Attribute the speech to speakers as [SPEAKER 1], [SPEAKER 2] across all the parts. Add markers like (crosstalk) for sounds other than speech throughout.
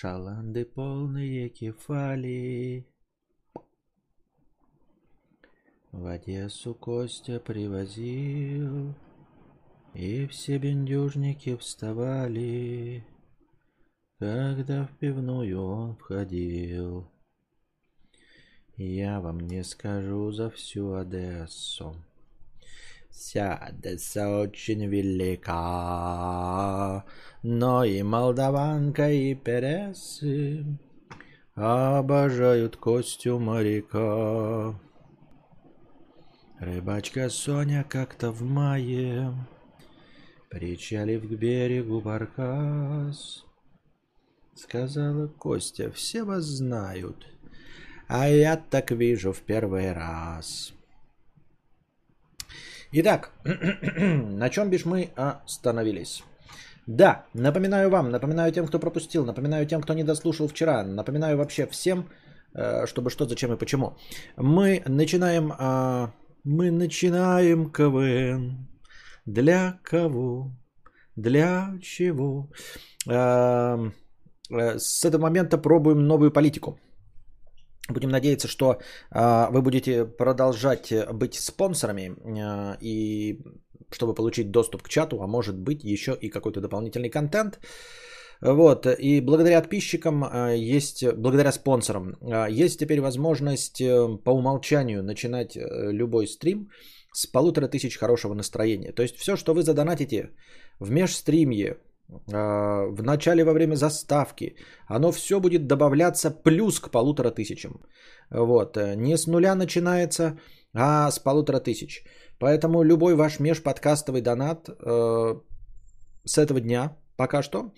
[SPEAKER 1] Шаланды полные кефали. В Одессу Костя привозил, И все бендюжники вставали, Когда в пивную он входил. Я вам не скажу за всю Одессу. Одесса очень велика, но и молдаванка, и пересы обожают Костю моряка. Рыбачка Соня как-то в мае, причалив к берегу баркас, сказала Костя, все вас знают, а я так вижу в первый раз. Итак, (clears throat) на чем бишь мы остановились? Да, напоминаю вам, напоминаю тем, кто пропустил, напоминаю тем, кто не дослушал вчера, напоминаю вообще всем, э, чтобы что, зачем и почему. Мы начинаем, а, мы начинаем КВН. Для кого? Для чего? Э, с этого момента пробуем новую политику. Будем надеяться, что э, вы будете продолжать быть спонсорами э, и чтобы получить доступ к чату, а может быть еще и какой-то дополнительный контент. Вот, и благодаря подписчикам э, есть, благодаря спонсорам, э, есть теперь возможность э, по умолчанию начинать э, любой стрим с полутора тысяч хорошего настроения. То есть все, что вы задонатите в межстримье, в начале во время заставки, оно все будет добавляться плюс к полутора тысячам. Вот. Э, не с нуля начинается, а с полутора тысяч. Поэтому любой ваш межподкастовый донат э, с этого дня пока что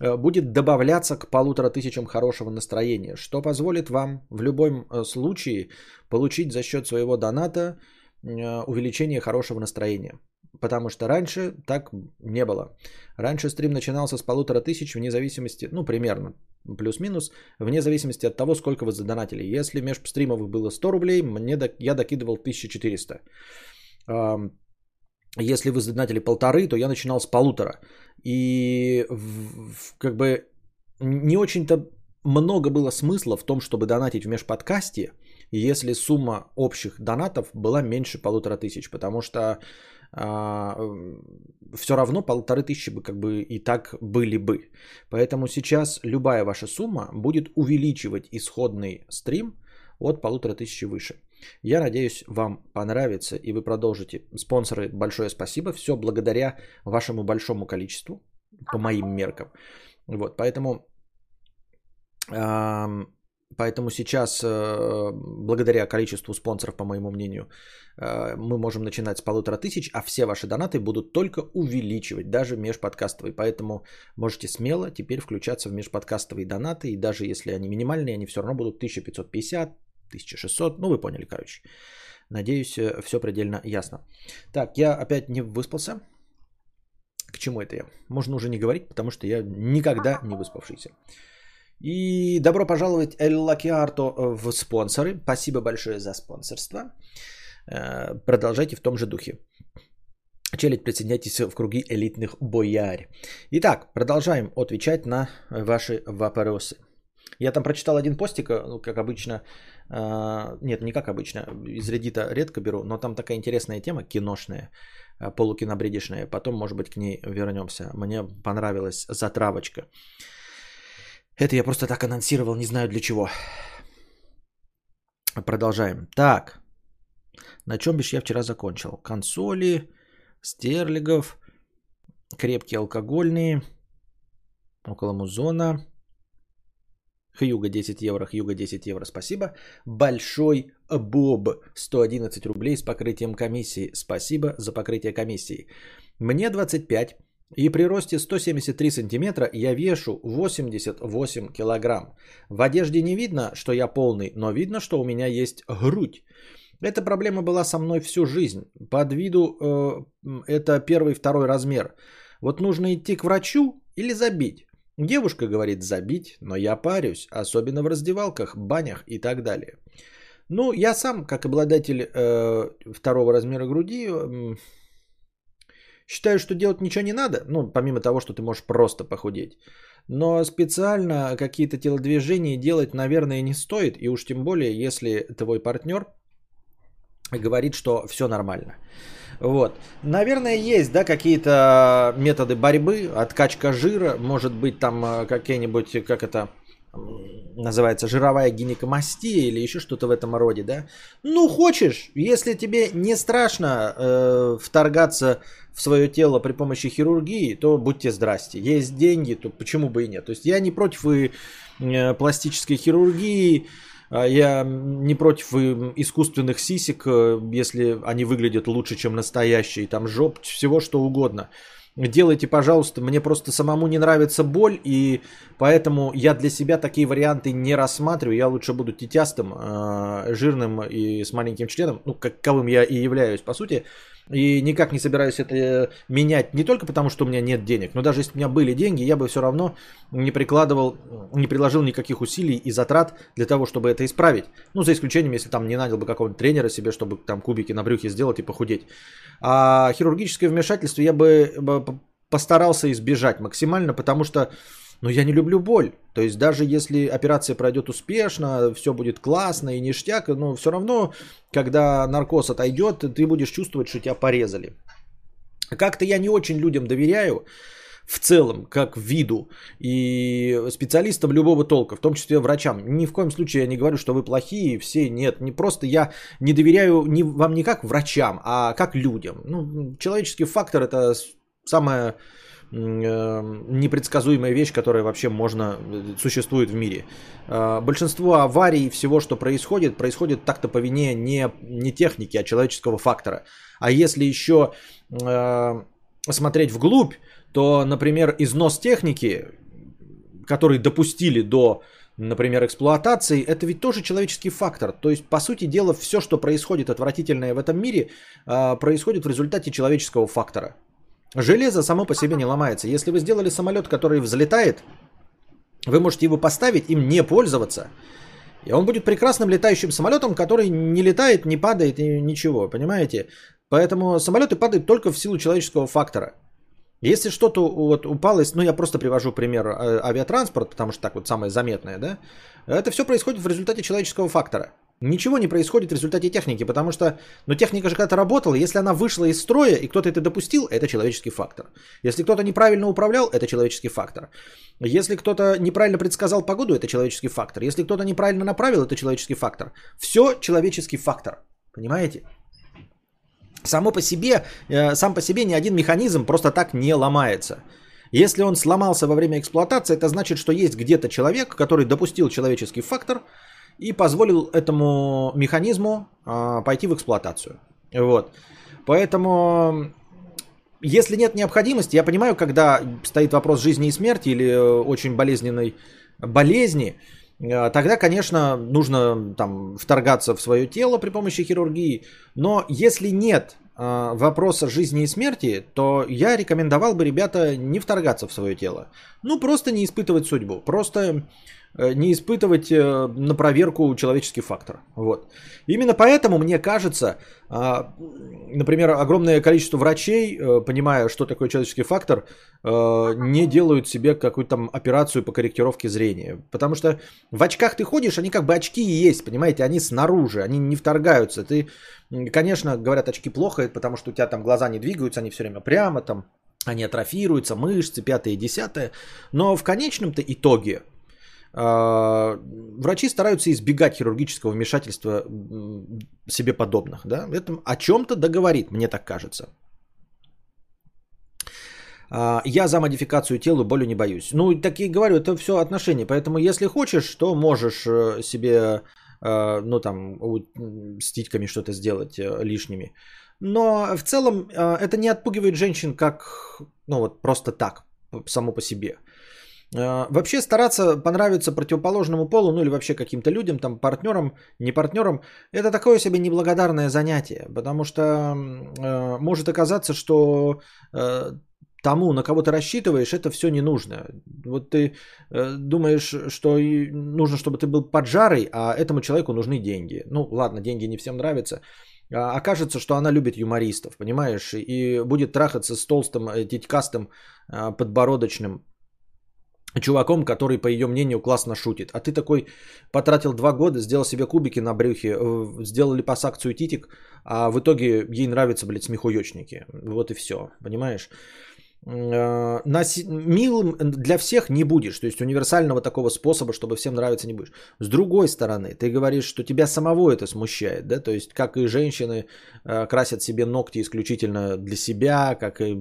[SPEAKER 1] э, будет добавляться к полутора тысячам хорошего настроения, что позволит вам в любом э, случае получить за счет своего доната э, увеличение хорошего настроения. Потому что раньше так не было. Раньше стрим начинался с полутора тысяч вне зависимости, ну примерно, плюс-минус, вне зависимости от того, сколько вы задонатили. Если меж стримов было 100 рублей, мне, я докидывал 1400. Если вы задонатили полторы, то я начинал с полутора. И как бы не очень-то много было смысла в том, чтобы донатить в межподкасте, если сумма общих донатов была меньше полутора тысяч, потому что все равно полторы тысячи бы как бы и так были бы. Поэтому сейчас любая ваша сумма будет увеличивать исходный стрим от полутора тысячи выше. Я надеюсь, вам понравится и вы продолжите. Спонсоры, большое спасибо. Все благодаря вашему большому количеству, по моим меркам. Вот, поэтому Поэтому сейчас, э, благодаря количеству спонсоров, по моему мнению, э, мы можем начинать с полутора тысяч, а все ваши донаты будут только увеличивать, даже межподкастовые. Поэтому можете смело теперь включаться в межподкастовые донаты, и даже если они минимальные, они все равно будут 1550, 1600, ну вы поняли, короче. Надеюсь, э, все предельно ясно. Так, я опять не выспался. К чему это я? Можно уже не говорить, потому что я никогда не выспавшийся. И добро пожаловать Эль Лакиарто в спонсоры. Спасибо большое за спонсорство. Э, продолжайте в том же духе. Челядь, присоединяйтесь в круги элитных бояр. Итак, продолжаем отвечать на ваши вопросы. Я там прочитал один постик, э, ну, как обычно, э, нет, не как обычно, из Reddit редко беру, но там такая интересная тема, киношная, полукинобредишная, потом, может быть, к ней вернемся. Мне понравилась затравочка. Это я просто так анонсировал, не знаю для чего. Продолжаем. Так. На чем бишь я вчера закончил? Консоли, стерлигов, крепкие алкогольные, около музона. Хьюга 10 евро, Хьюга 10 евро, спасибо. Большой Боб 111 рублей с покрытием комиссии. Спасибо за покрытие комиссии. Мне 25, и при росте 173 сантиметра я вешу 88 килограмм. В одежде не видно, что я полный, но видно, что у меня есть грудь. Эта проблема была со мной всю жизнь. Под виду э, это первый второй размер. Вот нужно идти к врачу или забить. Девушка говорит забить, но я парюсь, особенно в раздевалках, банях и так далее. Ну, я сам, как обладатель э, второго размера груди, э, Считаю, что делать ничего не надо, ну, помимо того, что ты можешь просто похудеть. Но специально какие-то телодвижения делать, наверное, не стоит. И уж тем более, если твой партнер говорит, что все нормально. Вот. Наверное, есть, да, какие-то методы борьбы, откачка жира, может быть, там э, какие-нибудь, как это называется, жировая гинекомастия или еще что-то в этом роде, да. Ну, хочешь, если тебе не страшно э, вторгаться в свое тело при помощи хирургии, то будьте здрасте. Есть деньги, то почему бы и нет. То есть я не против и э, пластической хирургии, а я не против искусственных сисек, э, если они выглядят лучше, чем настоящие, там жоп, всего что угодно. Делайте, пожалуйста, мне просто самому не нравится боль, и поэтому я для себя такие варианты не рассматриваю. Я лучше буду тетястым, э, жирным и с маленьким членом, ну, каковым я и являюсь, по сути. И никак не собираюсь это менять не только потому, что у меня нет денег, но даже если у меня были деньги, я бы все равно не прикладывал, не приложил никаких усилий и затрат для того, чтобы это исправить. Ну, за исключением, если там не нанял бы какого-нибудь тренера себе, чтобы там кубики на брюхе сделать и похудеть. А хирургическое вмешательство я бы постарался избежать максимально, потому что но я не люблю боль. То есть даже если операция пройдет успешно, все будет классно и ништяк, но все равно, когда наркоз отойдет, ты будешь чувствовать, что тебя порезали. Как-то я не очень людям доверяю в целом, как виду и специалистам любого толка, в том числе врачам. Ни в коем случае я не говорю, что вы плохие, все нет. Не просто я не доверяю не, вам не как врачам, а как людям. Ну, человеческий фактор это самое непредсказуемая вещь, которая вообще можно, э, существует в мире. Э, большинство аварий, всего, что происходит, происходит так-то по вине не, не техники, а человеческого фактора. А если еще э, смотреть вглубь, то, например, износ техники, который допустили до, например, эксплуатации, это ведь тоже человеческий фактор. То есть, по сути дела, все, что происходит отвратительное в этом мире, происходит в результате человеческого фактора. Железо само по себе не ломается. Если вы сделали самолет, который взлетает, вы можете его поставить, им не пользоваться. И он будет прекрасным летающим самолетом, который не летает, не падает и ничего, понимаете? Поэтому самолеты падают только в силу человеческого фактора. Если что-то вот упало, ну я просто привожу пример э, авиатранспорт, потому что так вот самое заметное, да, это все происходит в результате человеческого фактора. Ничего не происходит в результате техники, потому что, ну, техника же когда-то работала, если она вышла из строя и кто-то это допустил, это человеческий фактор. Если кто-то неправильно управлял, это человеческий фактор. Если кто-то неправильно предсказал погоду, это человеческий фактор. Если кто-то неправильно направил, это человеческий фактор. Все человеческий фактор. Понимаете? Само по себе, э, сам по себе ни один механизм просто так не ломается. Если он сломался во время эксплуатации, это значит, что есть где-то человек, который допустил человеческий фактор – и позволил этому механизму а, пойти в эксплуатацию. Вот. Поэтому, если нет необходимости, я понимаю, когда стоит вопрос жизни и смерти или э, очень болезненной болезни, э, тогда, конечно, нужно там вторгаться в свое тело при помощи хирургии. Но если нет э, вопроса жизни и смерти, то я рекомендовал бы, ребята, не вторгаться в свое тело. Ну, просто не испытывать судьбу. Просто не испытывать э, на проверку человеческий фактор. Вот. Именно поэтому, мне кажется, а, например, огромное количество врачей, э, понимая, что такое человеческий фактор, не делают себе какую-то там операцию по корректировке зрения. Потому что в очках ты ходишь, они как бы очки и есть, понимаете, они снаружи, они не вторгаются. Ты, конечно, говорят, очки плохо, потому что у тебя там глаза не двигаются, они все время прямо там, они атрофируются, мышцы, пятое и десятое. Но в конечном-то итоге врачи стараются избегать хирургического вмешательства себе подобных. Да? Это о чем-то договорит, мне так кажется. А, я за модификацию тела болью не боюсь. Ну, так и говорю, это все отношения. Поэтому, если хочешь, то можешь э, себе, э, ну, там, с титьками что-то сделать э, лишними. Но в целом это не отпугивает женщин как, ну, вот просто так, само по себе. Э, вообще стараться понравиться противоположному полу, ну или вообще каким-то людям, там партнерам, не партнерам, это такое себе неблагодарное занятие, потому что э, может оказаться, что э, тому, на кого ты рассчитываешь, это все не нужно. Вот ты э, думаешь, что нужно, чтобы ты был поджарой, а этому человеку нужны деньги. Ну ладно, деньги не всем нравятся. А окажется, что она любит юмористов, понимаешь, и будет трахаться с толстым, э, титькастым, э, подбородочным чуваком, который, по ее мнению, классно шутит. А ты такой потратил два года, сделал себе кубики на брюхе, э, сделал липосакцию титик, а в итоге ей нравятся, блядь, смехуёчники. Вот и все, понимаешь? Э, милым для всех не будешь, то есть универсального такого способа, чтобы всем нравиться не будешь. С другой стороны, ты говоришь, что тебя самого это смущает, да, то есть как и женщины э, красят себе ногти исключительно для себя, как и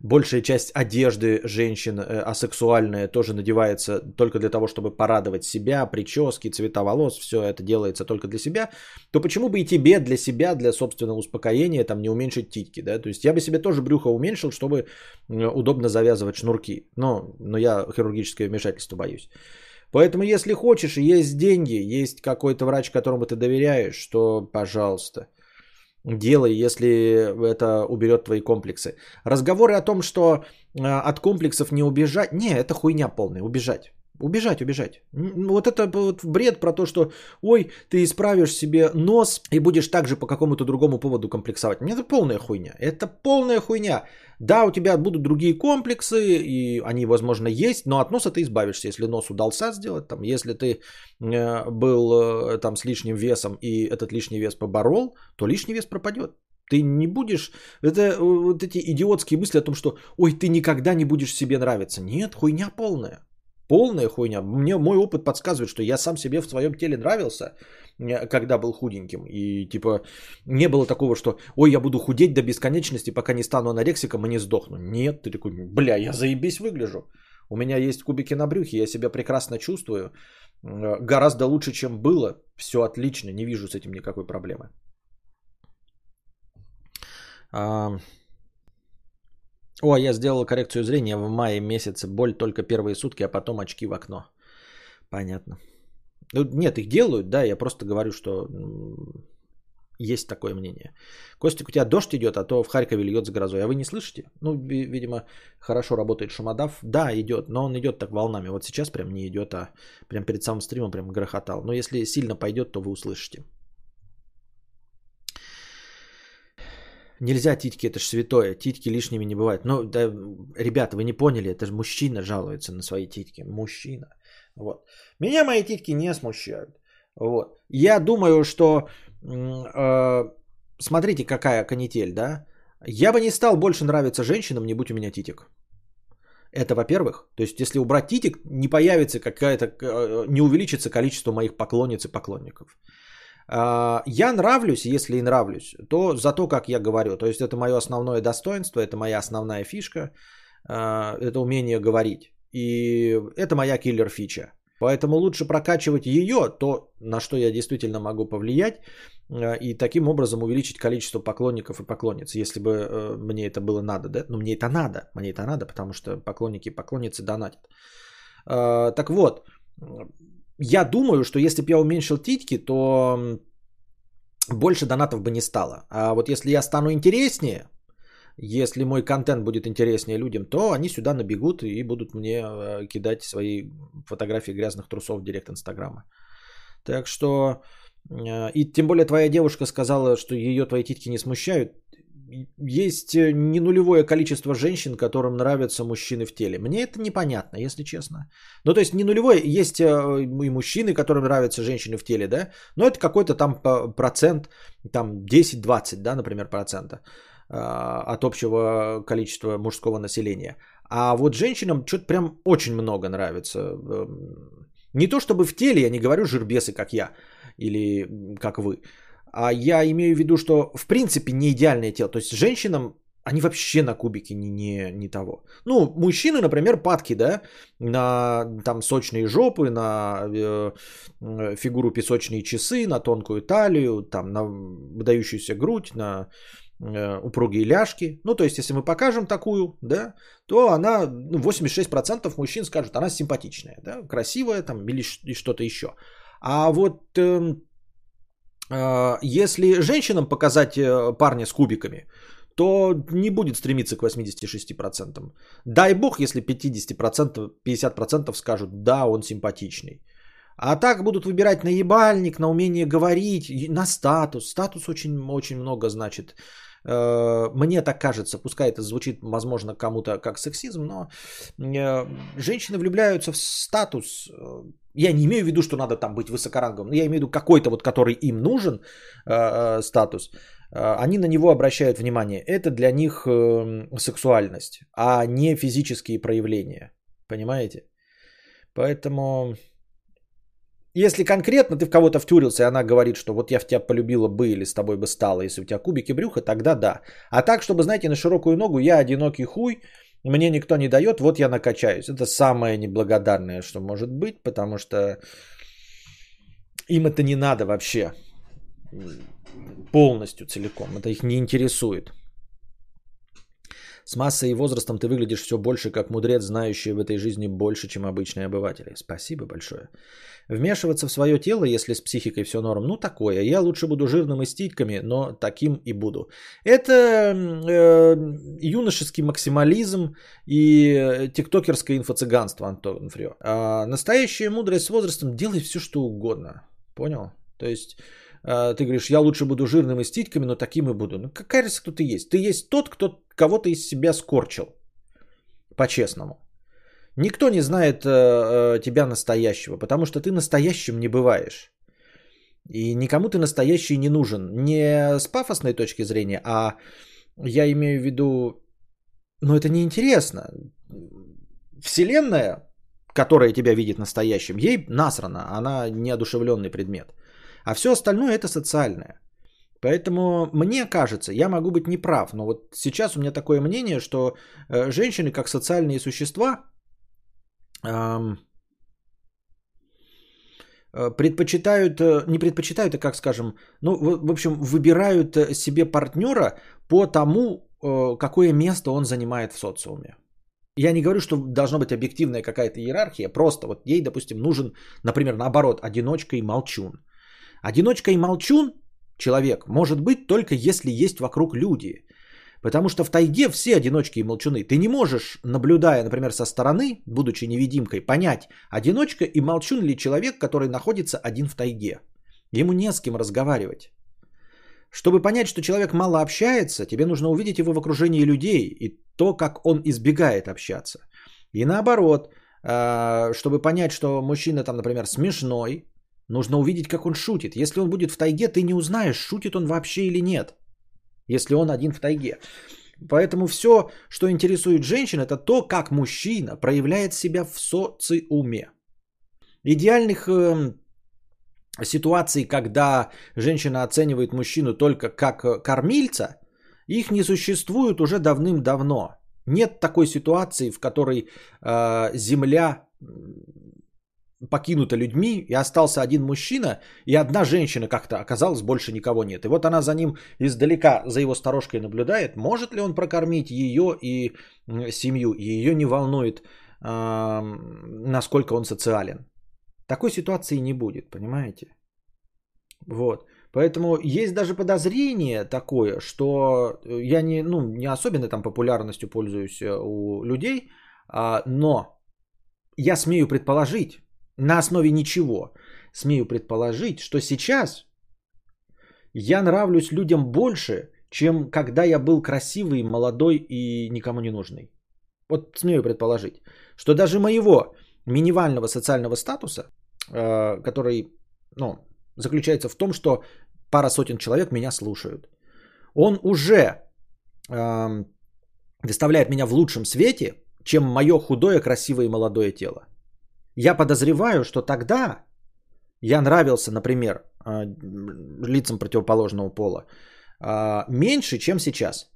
[SPEAKER 1] большая часть одежды женщин э, асексуальная тоже надевается только для того, чтобы порадовать себя, прически, цвета волос, все это делается только для себя, то почему бы и тебе для себя, для собственного успокоения там не уменьшить титьки, да? То есть я бы себе тоже брюхо уменьшил, чтобы удобно завязывать шнурки, но, но я хирургическое вмешательство боюсь. Поэтому, если хочешь, есть деньги, есть какой-то врач, которому ты доверяешь, то, пожалуйста, делай, если это уберет твои комплексы. Разговоры о том, что э, от комплексов не убежать, не, это хуйня полная, убежать. Убежать, убежать. Вот это вот бред про то, что ой, ты исправишь себе нос и будешь также по какому-то другому поводу комплексовать. Нет, это полная хуйня. Это полная хуйня. Да, у тебя будут другие комплексы, и они, возможно, есть, но от носа ты избавишься, если нос удался сделать. Там, если ты э, был э, там с лишним весом и этот лишний вес поборол, то лишний вес пропадет. Ты не будешь... Это э, вот эти идиотские мысли о том, что ой, ты никогда не будешь себе нравиться. Нет, хуйня полная. Полная хуйня. Мне мой опыт подсказывает, что я сам себе в своем теле нравился, э, когда был худеньким. И типа не было такого, что ой, я буду худеть до бесконечности, пока не стану анорексиком и не сдохну. Нет, ты такой, бля, я заебись выгляжу. У меня есть кубики на брюхе, я себя прекрасно чувствую. Э, гораздо лучше, чем было. Все отлично, не вижу с этим никакой проблемы. О, я сделал коррекцию зрения в мае месяце. Боль только первые сутки, а потом очки в окно. Понятно. Ну, нет, их делают, да, я просто говорю, что есть такое мнение. Костик, у тебя дождь идет, а то в Харькове льет с грозой. А вы не слышите? Ну, видимо, хорошо работает шумодав. Да, идет, но он идет так волнами. Вот сейчас прям не идет, а прям перед самым стримом прям грохотал. Но если сильно пойдет, то вы услышите. Нельзя титьки, это ж святое. Титьки лишними не бывает. Но, да, ребята, вы не поняли, это же мужчина жалуется на свои титьки. Мужчина. Вот. Меня мои титьки не смущают. Вот. Я думаю, что... Э, смотрите, какая канитель, да? Я бы не стал больше нравиться женщинам, не будь у меня титик. Это во-первых. То есть, если убрать титик, не появится какая-то... Э, не увеличится количество моих поклонниц и поклонников. А, я нравлюсь, если и нравлюсь, то за то, как я говорю. То есть это мое основное достоинство, это моя основная фишка, а, это умение говорить. И это моя киллер-фича. Поэтому лучше прокачивать ее, то, на что я действительно могу повлиять, а, и таким образом увеличить количество поклонников и поклонниц, если бы э, мне это было надо. Да? Ну, мне это надо, мне это надо, потому что поклонники и поклонницы донатят. Так вот, я думаю, что если бы я уменьшил титьки, то больше донатов бы не стало. А вот если я стану интереснее, если мой контент будет интереснее людям, то они сюда набегут и будут мне э, кидать свои фотографии грязных трусов в директ Инстаграма. Так что, э, и тем более твоя девушка сказала, что ее твои титьки не смущают есть э, не нулевое количество женщин, которым нравятся мужчины в теле. Мне это непонятно, если честно. Ну, то есть не нулевое, есть э, и мужчины, которым нравятся женщины в теле, да, но это какой-то там процент, там 10-20, да, например, процента а, от общего количества мужского населения. А вот женщинам что-то прям очень много нравится. Эм, не то чтобы в теле, я не говорю жирбесы, как я, или как вы, а я имею в виду, что в принципе не идеальное тело. То есть женщинам они вообще на кубике не, не, не того. Ну, мужчины, например, падки, да, на там сочные жопы, на э, фигуру песочные часы, на тонкую талию, там на выдающуюся грудь, на э, упругие ляжки. Ну, то есть, если мы покажем такую, да, то она, ну, 86% мужчин скажут, она симпатичная, да, красивая там или что-то еще. А вот э, если женщинам показать э, парня с кубиками, то не будет стремиться к 86%. Дай бог, если 50%, 50% скажут, да, он симпатичный. А так будут выбирать на ебальник, на умение говорить, на статус. Статус очень, очень много значит э, мне так кажется, пускай это звучит, возможно, кому-то как сексизм, но э, женщины влюбляются в статус. Я не имею в виду, что надо там быть высокоранговым, но я имею в виду какой-то вот, который им нужен э, э, статус. Э, они на него обращают внимание. Это для них сексуальность, а не физические проявления. Понимаете? Поэтому если конкретно ты в кого-то втюрился, и она говорит, что вот я в тебя полюбила бы или с тобой бы стала, если у тебя кубики брюха, тогда да. А так, чтобы, знаете, на широкую ногу, я одинокий хуй, мне никто не дает, вот я накачаюсь. Это самое неблагодарное, что может быть, потому что им это не надо вообще полностью, целиком. Это их не интересует. С массой и возрастом ты выглядишь все больше как мудрец, знающий в этой жизни больше, чем обычные обыватели. Спасибо большое. Вмешиваться в свое тело, если с психикой все норм, ну такое. Я лучше буду жирным и стиками, но таким и буду. Это э, юношеский максимализм и тиктокерское инфо-цыганство, Антон Фрио. А настоящая мудрость с возрастом делай все, что угодно. Понял? То есть э, ты говоришь, я лучше буду жирным и стиками, но таким и буду. Ну какая разница, кто ты есть? Ты есть тот, кто кого-то из себя скорчил. По-честному. Никто не знает э, э, тебя настоящего, потому что ты настоящим не бываешь. И никому ты настоящий не нужен. Не с пафосной точки зрения, а я имею в виду, ну это неинтересно. Вселенная, которая тебя видит настоящим, ей насрано, она неодушевленный предмет. А все остальное это социальное. Поэтому мне кажется, я могу быть неправ, но вот сейчас у меня такое мнение, что э, женщины как социальные существа э, предпочитают, э, не предпочитают, а как скажем, ну, в общем, выбирают себе партнера по тому, какое место он занимает в социуме. Я не говорю, что должна быть объективная какая-то иерархия, просто вот ей, допустим, нужен, например, наоборот, одиночка и молчун. Одиночка и молчун человек может быть только если есть вокруг люди. Потому что в тайге все одиночки и молчуны. Ты не можешь, наблюдая, например, со стороны, будучи невидимкой, понять, одиночка и молчун ли человек, который находится один в тайге. Ему не с кем разговаривать. Чтобы понять, что человек мало общается, тебе нужно увидеть его в окружении людей и то, как он избегает общаться. И наоборот, а, чтобы понять, что мужчина там, например, смешной, нужно увидеть, как он шутит. Если он будет в тайге, ты не узнаешь, шутит он вообще или нет если он один в тайге. Поэтому все, что интересует женщин, это то, как мужчина проявляет себя в социуме. Идеальных э, ситуаций, когда женщина оценивает мужчину только как э, кормильца, их не существует уже давным-давно. Нет такой ситуации, в которой э, земля покинута людьми, и остался один мужчина, и одна женщина как-то оказалось, больше никого нет. И вот она за ним издалека, за его сторожкой наблюдает, может ли он прокормить ее и семью, и ее не волнует, э, насколько он социален. Такой ситуации не будет, понимаете? Вот. Поэтому есть даже подозрение такое, что я не, ну, не особенно там популярностью пользуюсь э, у людей, а, но я смею предположить, на основе ничего, смею предположить, что сейчас я нравлюсь людям больше, чем когда я был красивый, молодой и никому не нужный. Вот смею предположить, что даже моего минимального социального статуса, э, который ну, заключается в том, что пара сотен человек меня слушают, он уже э, выставляет меня в лучшем свете, чем мое худое, красивое и молодое тело. Я подозреваю, что тогда я нравился, например, а, лицам противоположного пола а, меньше, чем сейчас.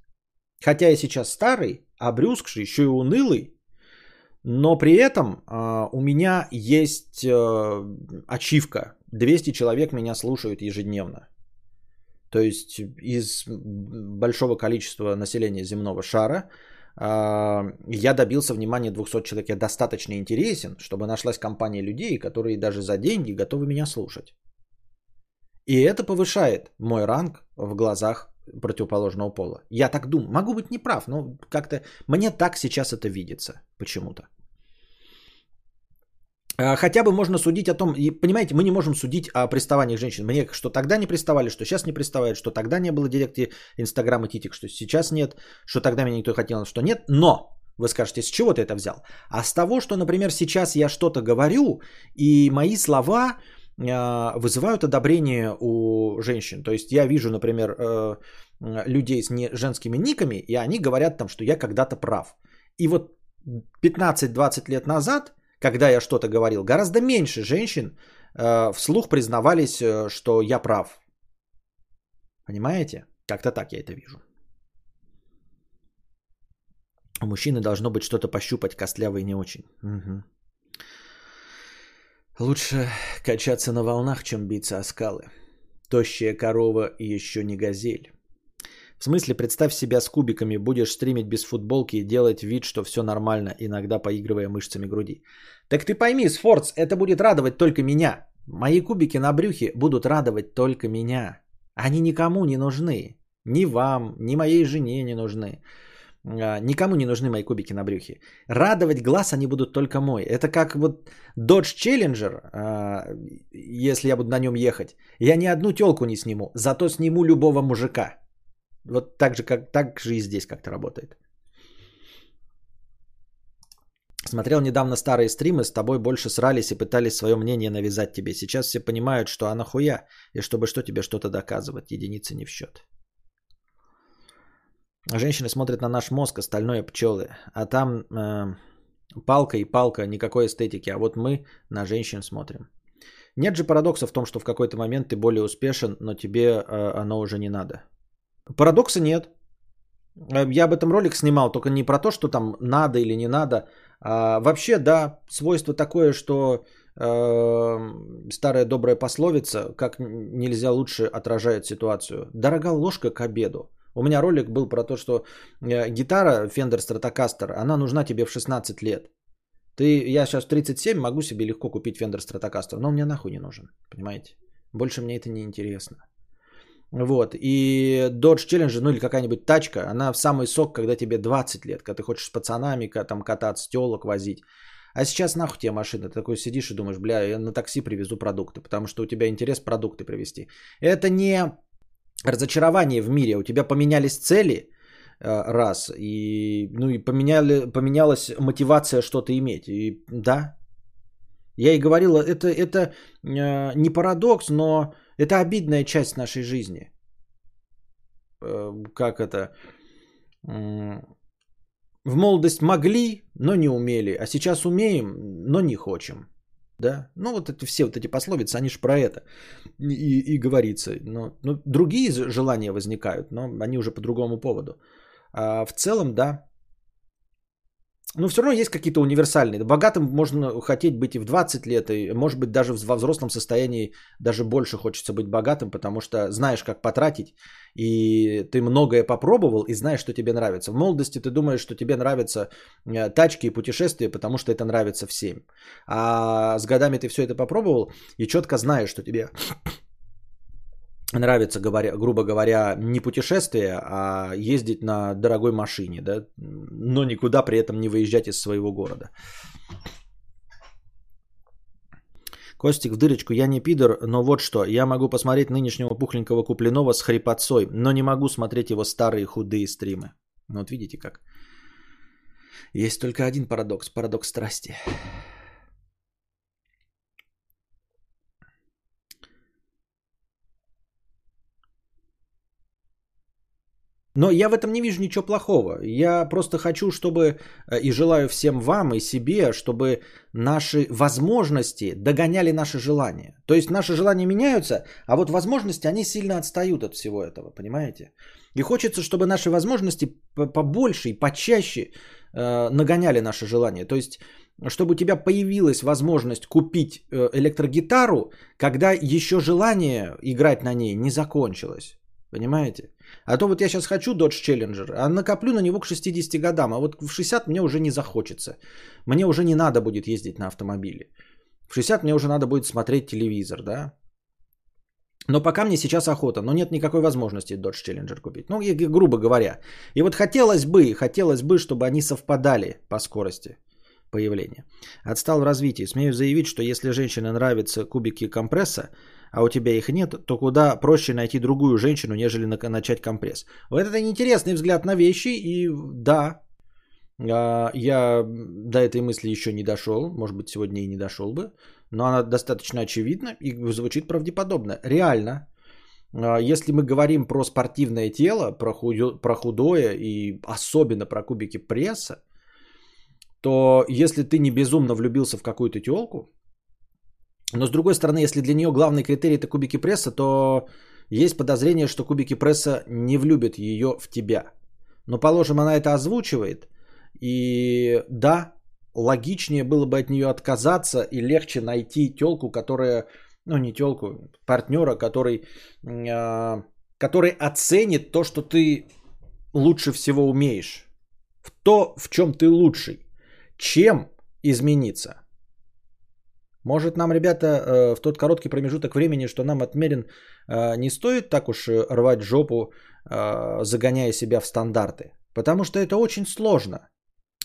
[SPEAKER 1] Хотя я сейчас старый, обрюзгший, еще и унылый, но при этом а, у меня есть ачивка. 200 человек меня слушают ежедневно. То есть из большого количества населения земного шара я добился внимания 200 человек. Я достаточно интересен, чтобы нашлась компания людей, которые даже за деньги готовы меня слушать. И это повышает мой ранг в глазах противоположного пола. Я так думаю. Могу быть неправ, но как-то мне так сейчас это видится почему-то. А, хотя бы можно судить о том, и, понимаете, мы не можем судить о приставаниях женщин. Мне что тогда не приставали, что сейчас не приставают, что тогда не было директе Инстаграм и Титик, что сейчас нет, что тогда меня никто хотел, что нет. Но вы скажете, с чего ты это взял? А с того, что, например, сейчас я что-то говорю, и мои слова э, вызывают одобрение у женщин. То есть я вижу, например, э, людей с не женскими никами, и они говорят там, что я когда-то прав. И вот 15-20 лет назад, когда я что-то говорил, гораздо меньше женщин э, вслух признавались, э, что я прав. Понимаете? Как-то так я это вижу. У мужчины должно быть что-то пощупать, костлявый не очень. Угу. Лучше качаться на волнах, чем биться о скалы. Тощая корова еще не газель. В смысле, представь себя с кубиками, будешь стримить без футболки и делать вид, что все нормально, иногда поигрывая мышцами груди. Так ты пойми, Сфорц, это будет радовать только меня. Мои кубики на брюхе будут радовать только меня. Они никому не нужны. Ни вам, ни моей жене не нужны. А, никому не нужны мои кубики на брюхе. Радовать глаз они будут только мой. Это как вот Dodge Challenger, а, если я буду на нем ехать. Я ни одну телку не сниму, зато сниму любого мужика. Вот так же, как, так же и здесь как-то работает. Смотрел недавно старые стримы, с тобой больше срались и пытались свое мнение навязать тебе. Сейчас все понимают, что она хуя, и чтобы что тебе что-то доказывать. Единицы не в счет. Женщины смотрят на наш мозг, остальное пчелы. А там э, палка и палка, никакой эстетики. А вот мы на женщин смотрим. Нет же парадокса в том, что в какой-то момент ты более успешен, но тебе э, оно уже не надо. Парадокса нет. Э, я об этом ролик снимал, только не про то, что там надо или не надо. А вообще, да, свойство такое, что э, старая добрая пословица, как нельзя лучше отражает ситуацию. Дорога ложка к обеду. У меня ролик был про то, что э, гитара Fender Stratocaster, она нужна тебе в 16 лет. Ты, я сейчас 37, могу себе легко купить Fender Stratocaster, но он мне нахуй не нужен, понимаете? Больше мне это не интересно. Вот, и Dodge Challenger, ну или какая-нибудь тачка, она в самый сок, когда тебе 20 лет, когда ты хочешь с пацанами там кататься, телок возить. А сейчас нахуй тебе машина, ты такой сидишь и думаешь, бля, я на такси привезу продукты, потому что у тебя интерес продукты привезти. Это не разочарование в мире, у тебя поменялись цели, э, раз, и, ну и поменяли, поменялась мотивация что-то иметь. И да, я и говорила, это, это э, не парадокс, но это обидная часть нашей жизни. Э, как это? В молодость могли, но не умели, а сейчас умеем, но не хочем. Да? Ну, вот это все вот эти пословицы, они же про это и, и говорится. Но, ну, другие желания возникают, но они уже по другому поводу. А в целом, да, но все равно есть какие-то универсальные. Богатым можно хотеть быть и в 20 лет, и может быть даже во взрослом состоянии даже больше хочется быть богатым, потому что знаешь, как потратить, и ты многое попробовал, и знаешь, что тебе нравится. В молодости ты думаешь, что тебе нравятся э, тачки и путешествия, потому что это нравится всем. А с годами ты все это попробовал, и четко знаешь, что тебе нравится, говоря, грубо говоря, не путешествие, а ездить на дорогой машине, да, но никуда при этом не выезжать из своего города. Костик в дырочку, я не пидор, но вот что, я могу посмотреть нынешнего пухленького Куплинова с хрипотцой, но не могу смотреть его старые худые стримы. Ну вот видите как. Есть только один парадокс, парадокс страсти. Но я в этом не вижу ничего плохого. Я просто хочу, чтобы э, и желаю всем вам и себе, чтобы наши возможности догоняли наши желания. То есть наши желания меняются, а вот возможности, они сильно отстают от всего этого, понимаете? И хочется, чтобы наши возможности побольше и почаще э, нагоняли наши желания. То есть, чтобы у тебя появилась возможность купить э, электрогитару, когда еще желание играть на ней не закончилось. Понимаете? А то вот я сейчас хочу Dodge Challenger, а накоплю на него к 60 годам, а вот в 60 мне уже не захочется. Мне уже не надо будет ездить на автомобиле. В 60 мне уже надо будет смотреть телевизор, да? Но пока мне сейчас охота, но нет никакой возможности Dodge Challenger купить. Ну, грубо говоря. И вот хотелось бы, хотелось бы, чтобы они совпадали по скорости. появления. Отстал в развитии. Смею заявить, что если женщине нравятся кубики компресса, а у тебя их нет, то куда проще найти другую женщину, нежели начать компресс. Вот это интересный взгляд на вещи, и да, а, я до этой мысли еще не дошел, может быть, сегодня и не дошел бы, но она достаточно очевидна и звучит правдеподобно. Реально, а, если мы говорим про спортивное тело, про, худо, про худое и особенно про кубики пресса, то если ты не безумно влюбился в какую-то телку, но с другой стороны, если для нее главный критерий это кубики пресса, то есть подозрение, что кубики пресса не влюбят ее в тебя. Но положим, она это озвучивает, и да, логичнее было бы от нее отказаться и легче найти телку, которая, ну не телку, партнера, который, э, который оценит то, что ты лучше всего умеешь, в то, в чем ты лучший, чем измениться. Может нам, ребята, э, в тот короткий промежуток времени, что нам отмерен, э, не стоит так уж рвать жопу, э, загоняя себя в стандарты. Потому что это очень сложно.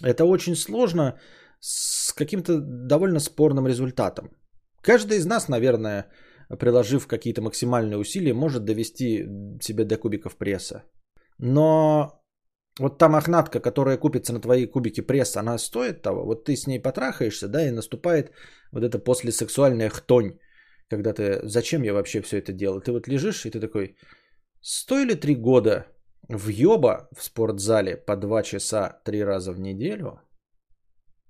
[SPEAKER 1] Это очень сложно с каким-то довольно спорным результатом. Каждый из нас, наверное, приложив какие-то максимальные усилия, может довести себя до кубиков пресса. Но вот та мохнатка, которая купится на твои кубики пресса, она стоит того. Вот ты с ней потрахаешься, да, и наступает вот эта послесексуальная хтонь, когда ты, зачем я вообще все это делал? Ты вот лежишь, и ты такой, стоили три года въеба в спортзале по два часа три раза в неделю,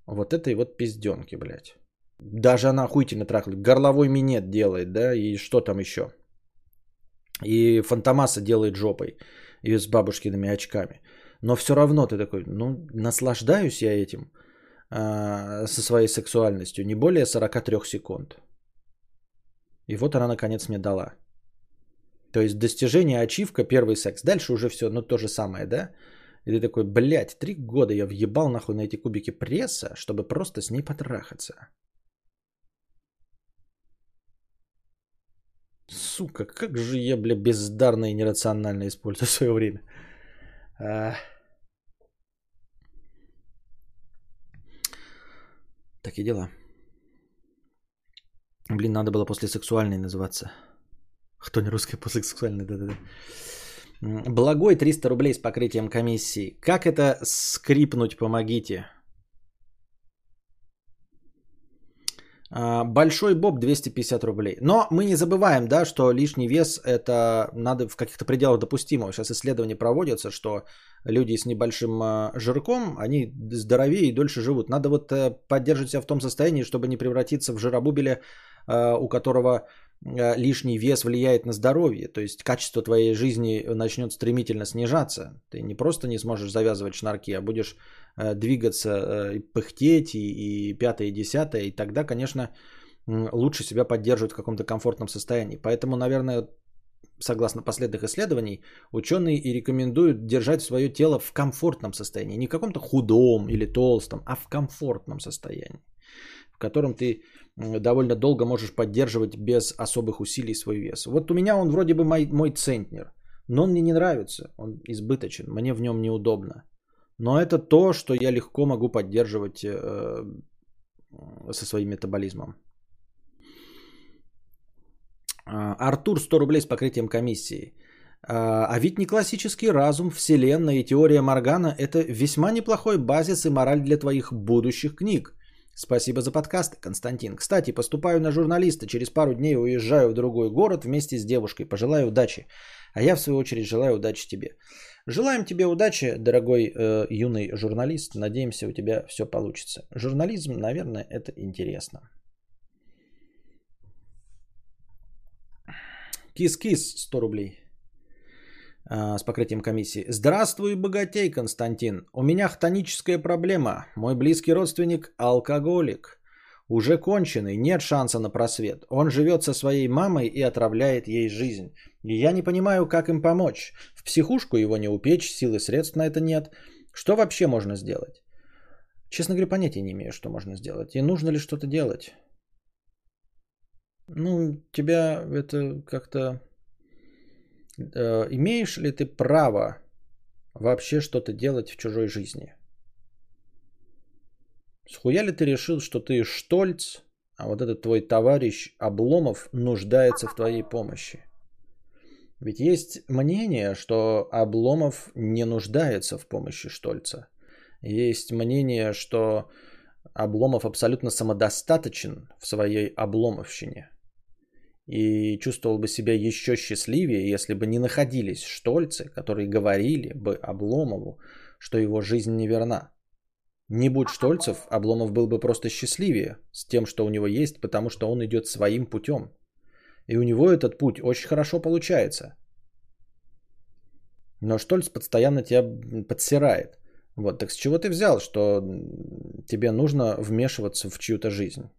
[SPEAKER 1] вот этой вот пизденки, блядь. Даже она охуительно трахает. Горловой минет делает, да, и что там еще? И фантомаса делает жопой. И с бабушкиными очками. Но все равно ты такой, ну, наслаждаюсь я этим э, со своей сексуальностью не более 43 секунд. И вот она наконец мне дала. То есть достижение, ачивка, первый секс. Дальше уже все, ну то же самое, да? И ты такой, блядь, три года я въебал нахуй на эти кубики пресса, чтобы просто с ней потрахаться. Сука, как же я, бля, бездарно и нерационально использую (laughs) свое время. А... Такие дела. Блин, надо было после сексуальной называться. Кто не русский после сексуальной, да-да-да. Благой 300 рублей с покрытием комиссии. Как это скрипнуть, помогите. Большой Боб 250 рублей. Но мы не забываем, да, что лишний вес это надо в каких-то пределах допустимого. Сейчас исследования проводятся, что люди с небольшим а, жирком, они здоровее и дольше живут. Надо вот э, поддерживать себя в том состоянии, чтобы не превратиться в жиробубеля, а, у которого лишний вес влияет на здоровье. То есть качество твоей жизни начнет стремительно снижаться. Ты не просто не сможешь завязывать шнурки, а будешь Э, двигаться, э, пыхтеть и, и пятое, и десятое, и тогда, конечно, лучше себя поддерживать в каком-то комфортном состоянии. Поэтому, наверное, согласно последних исследований, ученые и рекомендуют держать свое тело в комфортном состоянии. Не в каком-то худом или толстом, а в комфортном состоянии, в котором ты довольно долго можешь поддерживать без особых усилий свой вес. Вот у меня он вроде бы мой, мой центнер, но он мне не нравится, он избыточен, мне в нем неудобно. Но это то, что я легко могу поддерживать э, со своим метаболизмом. А, Артур 100 рублей с покрытием комиссии. А, а ведь не классический разум, вселенная и теория Моргана – это весьма неплохой базис и мораль для твоих будущих книг. Спасибо за подкаст, Константин. Кстати, поступаю на журналиста. Через пару дней уезжаю в другой город вместе с девушкой. Пожелаю удачи. А я, в свою очередь, желаю удачи тебе. Желаем тебе удачи, дорогой э, юный журналист. Надеемся, у тебя все получится. Журнализм, наверное, это интересно. Кис-кис 100 рублей с покрытием комиссии. Здравствуй, богатей, Константин. У меня хтоническая проблема. Мой близкий родственник алкоголик. Уже конченый, нет шанса на просвет. Он живет со своей мамой и отравляет ей жизнь. И я не понимаю, как им помочь. В психушку его не упечь, силы средств на это нет. Что вообще можно сделать? Честно говоря, понятия не имею, что можно сделать. И нужно ли что-то делать? Ну, тебя это как-то... Э, имеешь ли ты право вообще что-то делать в чужой жизни? Схуя ли ты решил, что ты Штольц, а вот этот твой товарищ Обломов нуждается в твоей помощи? Ведь есть мнение, что Обломов не нуждается в помощи Штольца. Есть мнение, что Обломов абсолютно самодостаточен в своей обломовщине. И чувствовал бы себя еще счастливее, если бы не находились штольцы, которые говорили бы Обломову, что его жизнь неверна. Не будь Штольцев, Обломов был бы просто счастливее с тем, что у него есть, потому что он идет своим путем. И у него этот путь очень хорошо получается. Но Штольц постоянно тебя подсирает. Вот, так с чего ты взял, что тебе нужно вмешиваться в чью-то жизнь?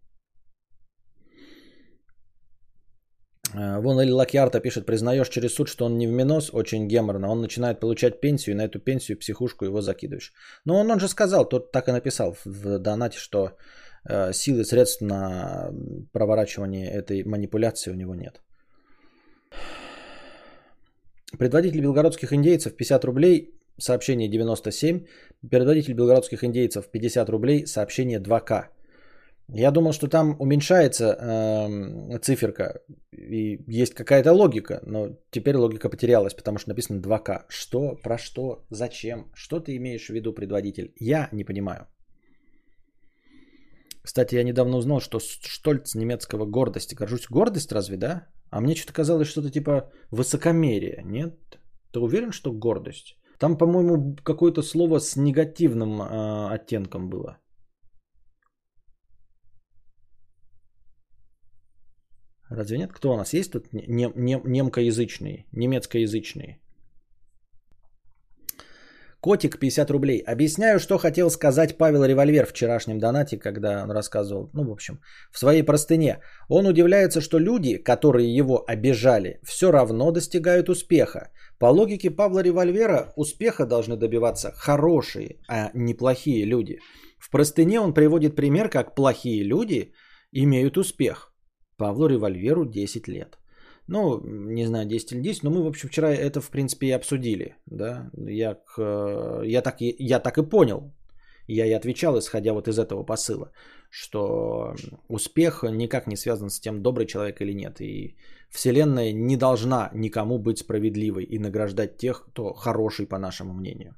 [SPEAKER 1] А, вон Эли Лакьярта пишет, признаешь через суд, что он не в минус, очень геморно. Он начинает получать пенсию, и на эту пенсию психушку его закидываешь. Но он, он же сказал, тот так и написал в донате, что э, силы средств на проворачивание этой манипуляции у него нет. Предводитель белгородских индейцев 50 рублей, сообщение 97. Предводитель белгородских индейцев 50 рублей, сообщение 2К. Я думал, что там уменьшается э, циферка и есть какая-то логика, но теперь логика потерялась, потому что написано 2К. Что, про что, зачем, что ты имеешь в виду, предводитель? Я не понимаю. Кстати, я недавно узнал, что Штольц немецкого гордости. Горжусь. Гордость разве, да? А мне что-то казалось, что-то типа высокомерие. Нет? Ты уверен, что гордость? Там, по-моему, какое-то слово с негативным э, оттенком было. Разве нет? Кто у нас есть тут нем, нем, немкоязычные, немецкоязычные? Котик 50 рублей. Объясняю, что хотел сказать Павел Револьвер в вчерашнем донате, когда он рассказывал, ну, в общем, в своей простыне. Он удивляется, что люди, которые его обижали, все равно достигают успеха. По логике Павла Револьвера, успеха должны добиваться хорошие, а не плохие люди. В простыне он приводит пример, как плохие люди имеют успех. Павлу Револьверу 10 лет. Ну, не знаю, 10 или 10, но мы, в общем, вчера это, в принципе, и обсудили. Да? Я, я, так, я так и понял. Я и отвечал, исходя вот из этого посыла, что успех никак не связан с тем, добрый человек или нет. И Вселенная не должна никому быть справедливой и награждать тех, кто хороший, по нашему мнению.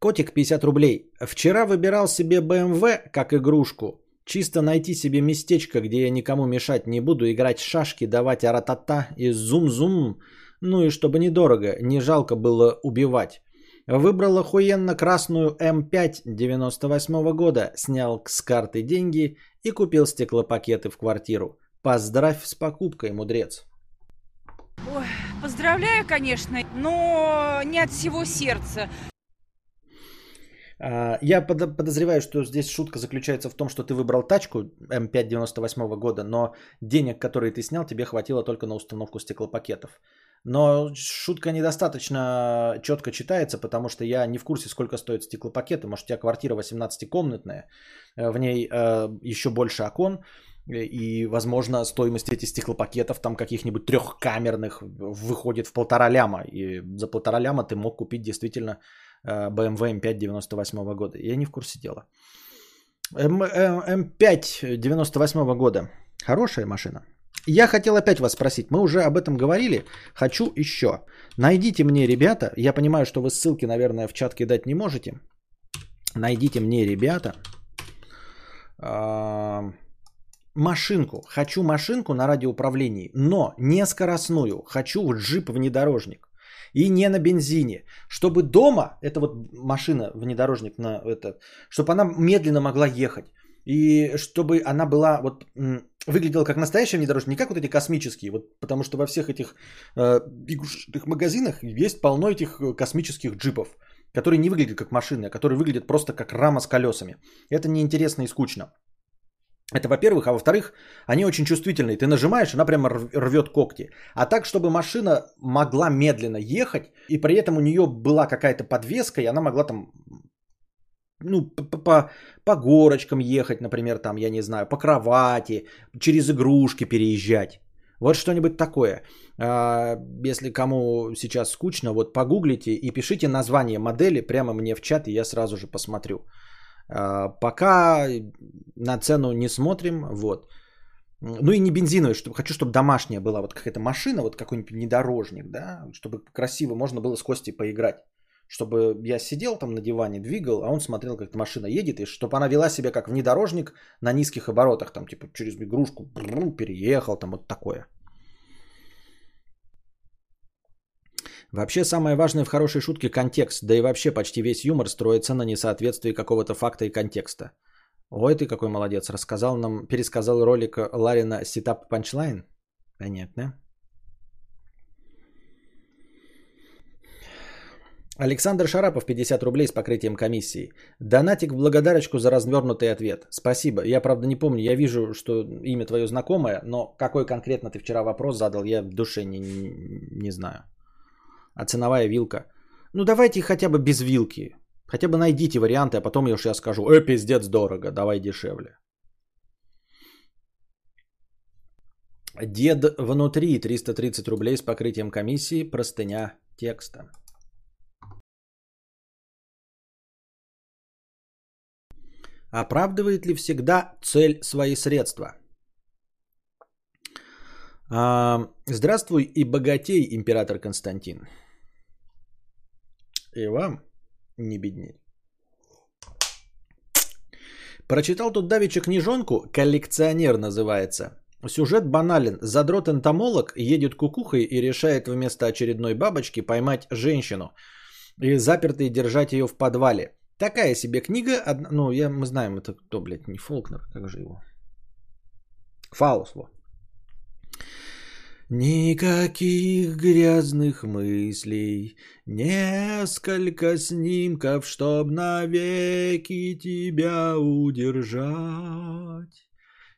[SPEAKER 1] Котик 50 рублей. Вчера выбирал себе BMW как игрушку. Чисто найти себе местечко, где я никому мешать не буду, играть шашки, давать аратата и зум-зум. Ну и чтобы недорого, не жалко было убивать. Выбрал охуенно красную М5 98 года, снял с карты деньги и купил стеклопакеты в квартиру. Поздравь с покупкой, мудрец.
[SPEAKER 2] Ой, поздравляю, конечно, но не от всего сердца.
[SPEAKER 1] А, я подозреваю, что здесь шутка заключается в том, что ты выбрал тачку М5 98 года, но денег, которые ты снял, тебе хватило только на установку стеклопакетов. Но шутка недостаточно четко читается, потому что я не в курсе, сколько стоят стеклопакеты. Может, у тебя квартира 18-комнатная, э, в ней э, еще больше окон, и, возможно, стоимость этих стеклопакетов, там каких-нибудь трехкамерных, выходит в полтора ляма. И за полтора ляма ты мог купить действительно BMW M5 98 года. Я не в курсе дела. М5 98 года. Хорошая машина. Я хотел опять вас спросить, мы уже об этом говорили, хочу еще. Найдите мне, ребята, я понимаю, что вы ссылки, наверное, в чат кидать не можете. Найдите мне, ребята, машинку. Хочу машинку на радиоуправлении, но не скоростную. Хочу джип внедорожник и не на бензине. Чтобы дома, это вот машина, внедорожник, на это, чтобы она медленно могла ехать. И чтобы она была, вот, выглядела как настоящая внедорожник, не как вот эти космические, вот, потому что во всех этих э, магазинах есть полно этих э, космических джипов, которые не выглядят как машины, а которые выглядят просто как рама с колесами. Это неинтересно и скучно. Это во-первых, а во-вторых, они очень чувствительные. Ты нажимаешь, она прямо рвет когти. А так, чтобы машина могла медленно ехать, и при этом у нее была какая-то подвеска, и она могла там ну, по, горочкам ехать, например, там, я не знаю, по кровати, через игрушки переезжать. Вот что-нибудь такое. А, если кому сейчас скучно, вот погуглите и пишите название модели прямо мне в чат, и я сразу же посмотрю. А, пока на цену не смотрим, вот. Ну и не бензиновый, чтобы хочу, чтобы домашняя была вот какая-то машина, вот какой-нибудь внедорожник, да, чтобы красиво можно было с Костей поиграть. Чтобы я сидел там на диване, двигал, а он смотрел, как машина едет, и чтобы она вела себя как внедорожник на низких оборотах, там типа через игрушку переехал, там вот такое. Вообще самое важное в хорошей шутке контекст, да и вообще почти весь юмор строится на несоответствии какого-то факта и контекста. Ой, ты какой молодец, рассказал нам, пересказал ролик Ларина Сетап Панчлайн? Понятно. Александр Шарапов, 50 рублей с покрытием комиссии. Донатик в благодарочку за развернутый ответ. Спасибо. Я, правда, не помню. Я вижу, что имя твое знакомое, но какой конкретно ты вчера вопрос задал, я в душе не, не, знаю. А ценовая вилка? Ну, давайте хотя бы без вилки. Хотя бы найдите варианты, а потом я уж я скажу, э, пиздец, дорого, давай дешевле. Дед внутри 330 рублей с покрытием комиссии, простыня текста. Оправдывает ли всегда цель свои средства? А, здравствуй и богатей, император Константин. И вам не бедней. Прочитал тут давеча книжонку, коллекционер называется. Сюжет банален. Задрот-энтомолог едет кукухой и решает вместо очередной бабочки поймать женщину и запертой держать ее в подвале. Такая себе книга, ну, я, мы знаем, это кто, блядь, не Фолкнер, как же его? Фаусло. Никаких грязных мыслей, несколько снимков, чтоб навеки тебя удержать.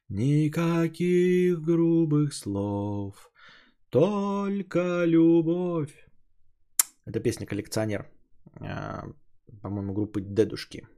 [SPEAKER 1] Никаких грубых слов, только любовь. Это песня «Коллекционер», а, по-моему, группы «Дедушки».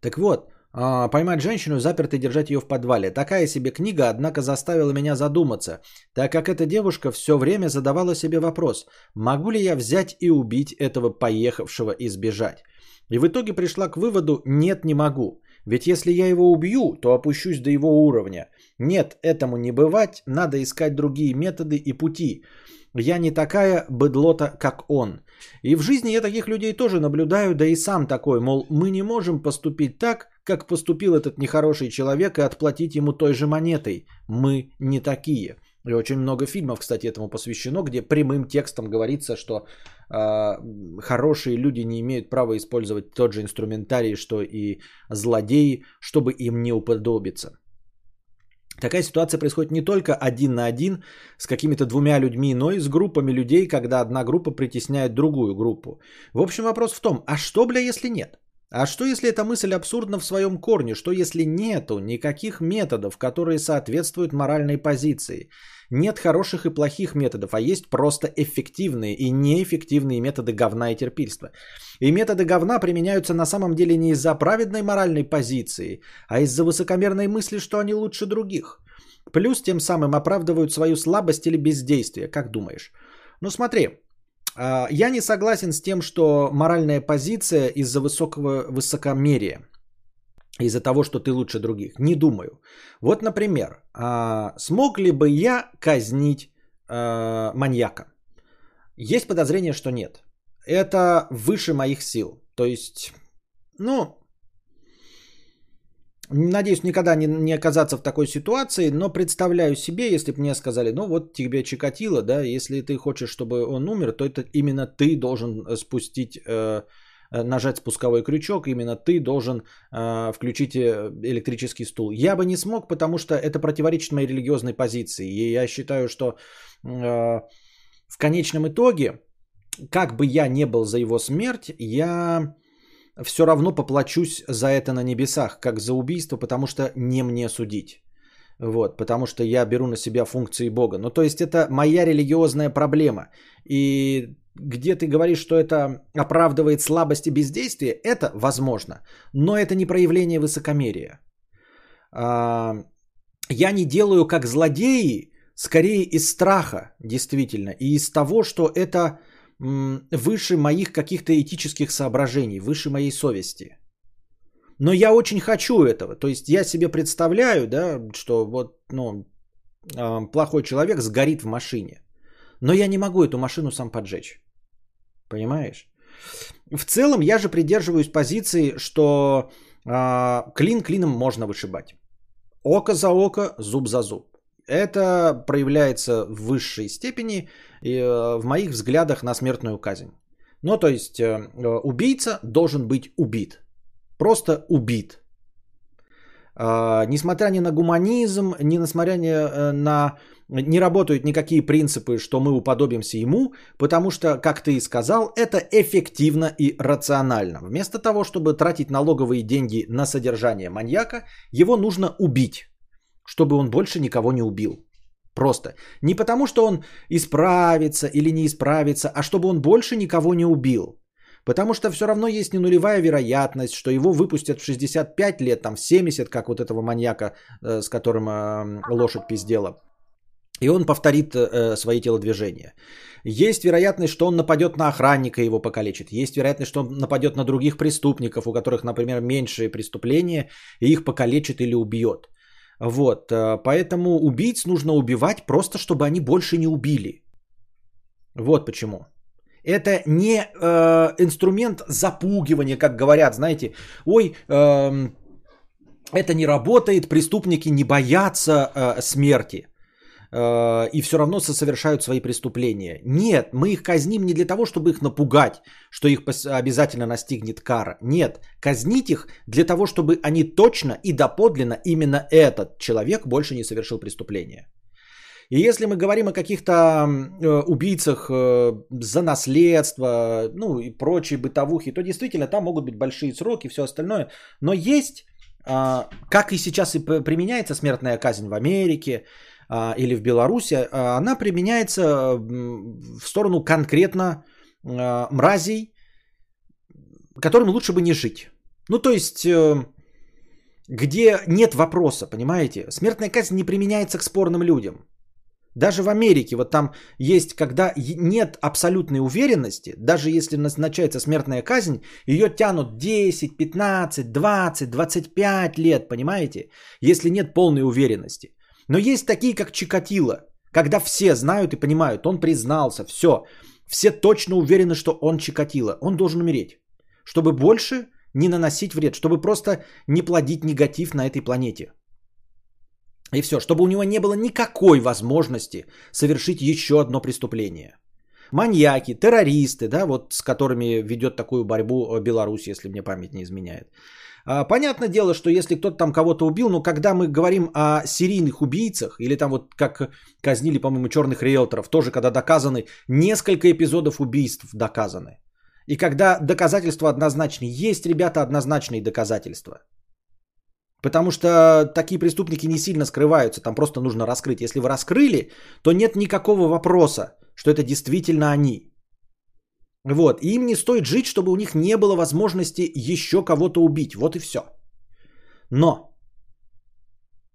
[SPEAKER 1] Так вот, а, поймать женщину, запертой держать ее в подвале. Такая себе книга, однако заставила меня задуматься, так как эта девушка все время задавала себе вопрос, могу ли я взять и убить этого поехавшего и сбежать. И в итоге пришла к выводу, нет, не могу. Ведь если я его убью, то опущусь до его уровня. Нет, этому не бывать, надо искать другие методы и пути. Я не такая быдлота, как он. И в жизни я таких людей тоже наблюдаю, да и сам такой, мол, мы не можем поступить так, как поступил этот нехороший человек и отплатить ему той же монетой. Мы не такие. И очень много фильмов, кстати, этому посвящено, где прямым текстом говорится, что э, хорошие люди не имеют права использовать тот же инструментарий, что и злодеи, чтобы им не уподобиться. Такая ситуация происходит не только один на один с какими-то двумя людьми, но и с группами людей, когда одна группа притесняет другую группу. В общем, вопрос в том, а что, бля, если нет? А что если эта мысль абсурдна в своем корне? Что если нету никаких методов, которые соответствуют моральной позиции? Нет хороших и плохих методов, а есть просто эффективные и неэффективные методы говна и терпильства. И методы говна применяются на самом деле не из-за праведной моральной позиции, а из-за высокомерной мысли, что они лучше других. Плюс тем самым оправдывают свою слабость или бездействие, как думаешь? Ну смотри, я не согласен с тем, что моральная позиция из-за высокого высокомерия, из-за того, что ты лучше других. Не думаю. Вот, например, а, смог ли бы я казнить а, маньяка? Есть подозрение, что нет. Это выше моих сил. То есть, ну, Надеюсь, никогда не, не оказаться в такой ситуации, но представляю себе, если бы мне сказали, ну вот тебе Чикатило, да, если ты хочешь, чтобы он умер, то это именно ты должен э, спустить, э, э, нажать спусковой крючок, именно ты должен э, включить э, электрический стул. Я бы не смог, потому что это противоречит моей религиозной позиции. И я считаю, что э, в конечном итоге, как бы я не был за его смерть, я все равно поплачусь за это на небесах, как за убийство, потому что не мне судить. Вот, потому что я беру на себя функции Бога. Ну, то есть это моя религиозная проблема. И где ты говоришь, что это оправдывает слабость и бездействие, это возможно. Но это не проявление высокомерия. А, я не делаю как злодеи, скорее из страха, действительно, и из того, что это выше моих каких-то этических соображений, выше моей совести. Но я очень хочу этого. То есть я себе представляю, да, что вот, ну, плохой человек сгорит в машине. Но я не могу эту машину сам поджечь. Понимаешь? В целом я же придерживаюсь позиции, что э, клин клином можно вышибать. Око за око, зуб за зуб. Это проявляется в высшей степени э, в моих взглядах на смертную казнь. Ну, то есть э, убийца должен быть убит. Просто убит. Э, несмотря ни на гуманизм, ни несмотря ни э, на не работают никакие принципы, что мы уподобимся ему, потому что, как ты и сказал, это эффективно и рационально. Вместо того, чтобы тратить налоговые деньги на содержание маньяка, его нужно убить, чтобы он больше никого не убил. Просто. Не потому, что он исправится или не исправится, а чтобы он больше никого не убил. Потому что все равно есть не нулевая вероятность, что его выпустят в 65 лет, там в 70, как вот этого маньяка, э, с которым э, лошадь пиздела и он повторит э, свои телодвижения. Есть вероятность, что он нападет на охранника и его покалечит. Есть вероятность, что он нападет на других преступников, у которых, например, меньшие преступления, и их покалечит или убьет. Вот, э, поэтому убийц нужно убивать просто, чтобы они больше не убили. Вот почему. Это не э, инструмент запугивания, как говорят, знаете, ой, э, это не работает, преступники не боятся э, смерти. Э, и все равно совершают свои преступления. Нет, мы их казним не для того, чтобы их напугать, что их обязательно настигнет кара. Нет, казнить их для того, чтобы они точно и доподлинно именно этот человек больше не совершил преступления. И если мы говорим о каких-то э, убийцах э, за наследство, ну и прочие бытовухи, то действительно там могут быть большие сроки и все остальное. Но есть, э, как и сейчас и применяется смертная казнь в Америке, а, или в Беларуси, а, она применяется в сторону конкретно а, мразей, которым лучше бы не жить. Ну, то есть, э, где нет вопроса, понимаете? Смертная казнь не применяется к спорным людям. Даже в Америке, вот там есть, когда нет абсолютной уверенности, даже если назначается смертная казнь, ее тянут 10, 15, 20, 25 лет, понимаете? Если нет полной уверенности. Но есть такие, как Чикатило, когда все знают и понимают, он признался, все. Все точно уверены, что он Чикатило. Он должен умереть, чтобы больше не наносить вред, чтобы просто не плодить негатив на этой планете. И все, чтобы у него не было никакой возможности совершить еще одно преступление. Маньяки, террористы, да, вот с которыми ведет такую борьбу Беларусь, если мне память не изменяет. А, понятное дело, что если кто-то там кого-то убил, но когда мы говорим о серийных убийцах, или там вот как казнили, по-моему, черных риэлторов, тоже когда доказаны несколько эпизодов убийств доказаны. И когда доказательства однозначны, есть, ребята, однозначные доказательства. Потому что такие преступники не сильно скрываются, там просто нужно раскрыть. Если вы раскрыли, то нет никакого вопроса, что это действительно они. Вот, и им не стоит жить, чтобы у них не было возможности еще кого-то убить. Вот и все. Но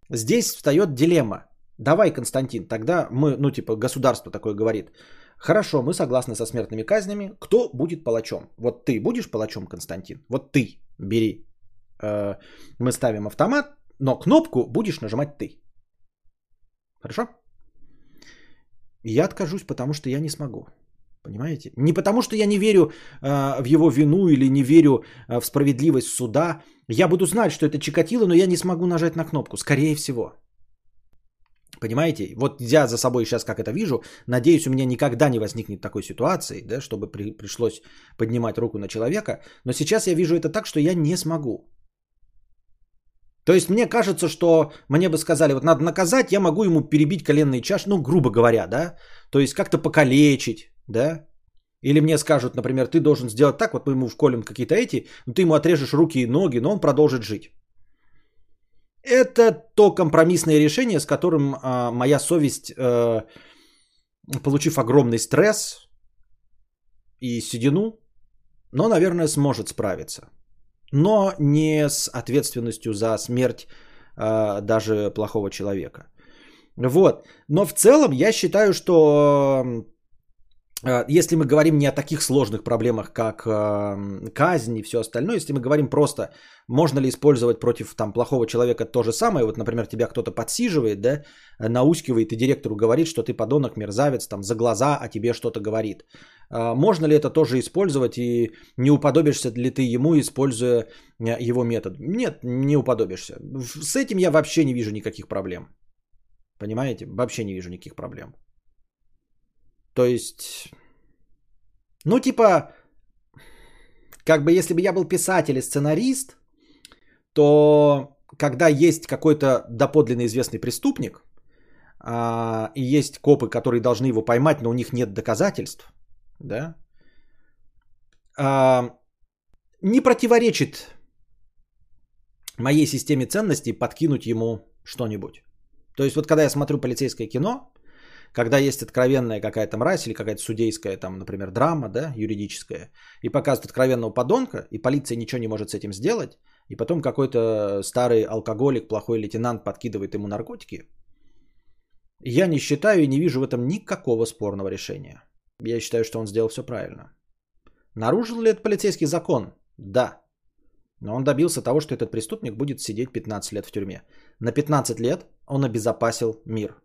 [SPEAKER 1] здесь встает дилемма. Давай, Константин, тогда мы, ну типа государство такое говорит. Хорошо, мы согласны со смертными казнями. Кто будет палачом? Вот ты будешь палачом, Константин? Вот ты бери. Э, мы ставим автомат, но кнопку будешь нажимать ты. Хорошо? Я откажусь, потому что я не смогу. Понимаете? Не потому, что я не верю э, в его вину или не верю э, в справедливость суда. Я буду знать, что это Чикатило, но я не смогу нажать на кнопку. Скорее всего. Понимаете? Вот я за собой сейчас как это вижу. Надеюсь, у меня никогда не возникнет такой ситуации, да, чтобы при, пришлось поднимать руку на человека. Но сейчас я вижу это так, что я не смогу. То есть мне кажется, что мне бы сказали, вот надо наказать, я могу ему перебить коленный чаш, ну, грубо говоря, да. То есть как-то покалечить, да? Или мне скажут, например, ты должен сделать так, вот мы ему вколем какие-то эти, но ты ему отрежешь руки и ноги, но он продолжит жить. Это то компромиссное решение, с которым а, моя совесть, а, получив огромный стресс и седину, но, наверное, сможет справиться. Но не с ответственностью за смерть э, даже плохого человека. Вот. Но в целом я считаю, что э, если мы говорим не о таких сложных проблемах, как э, казнь и все остальное, если мы говорим просто, можно ли использовать против там, плохого человека то же самое, вот, например, тебя кто-то подсиживает, да, наускивает и директору говорит, что ты подонок, мерзавец, там, за глаза о тебе что-то говорит. Э, можно ли это тоже использовать и не уподобишься ли ты ему, используя его метод? Нет, не уподобишься. С этим я вообще не вижу никаких проблем. Понимаете? Вообще не вижу никаких проблем. То есть, ну типа, как бы если бы я был писатель и сценарист, то когда есть какой-то доподлинно известный преступник, а, и есть копы, которые должны его поймать, но у них нет доказательств, да, а, не противоречит моей системе ценностей подкинуть ему что-нибудь. То есть вот когда я смотрю полицейское кино, когда есть откровенная какая-то мразь или какая-то судейская, там, например, драма, да, юридическая, и показывают откровенного подонка, и полиция ничего не может с этим сделать, и потом какой-то старый алкоголик, плохой лейтенант подкидывает ему наркотики, я не считаю и не вижу в этом никакого спорного решения. Я считаю, что он сделал все правильно. Нарушил ли это полицейский закон? Да. Но он добился того, что этот преступник будет сидеть 15 лет в тюрьме. На 15 лет он обезопасил мир.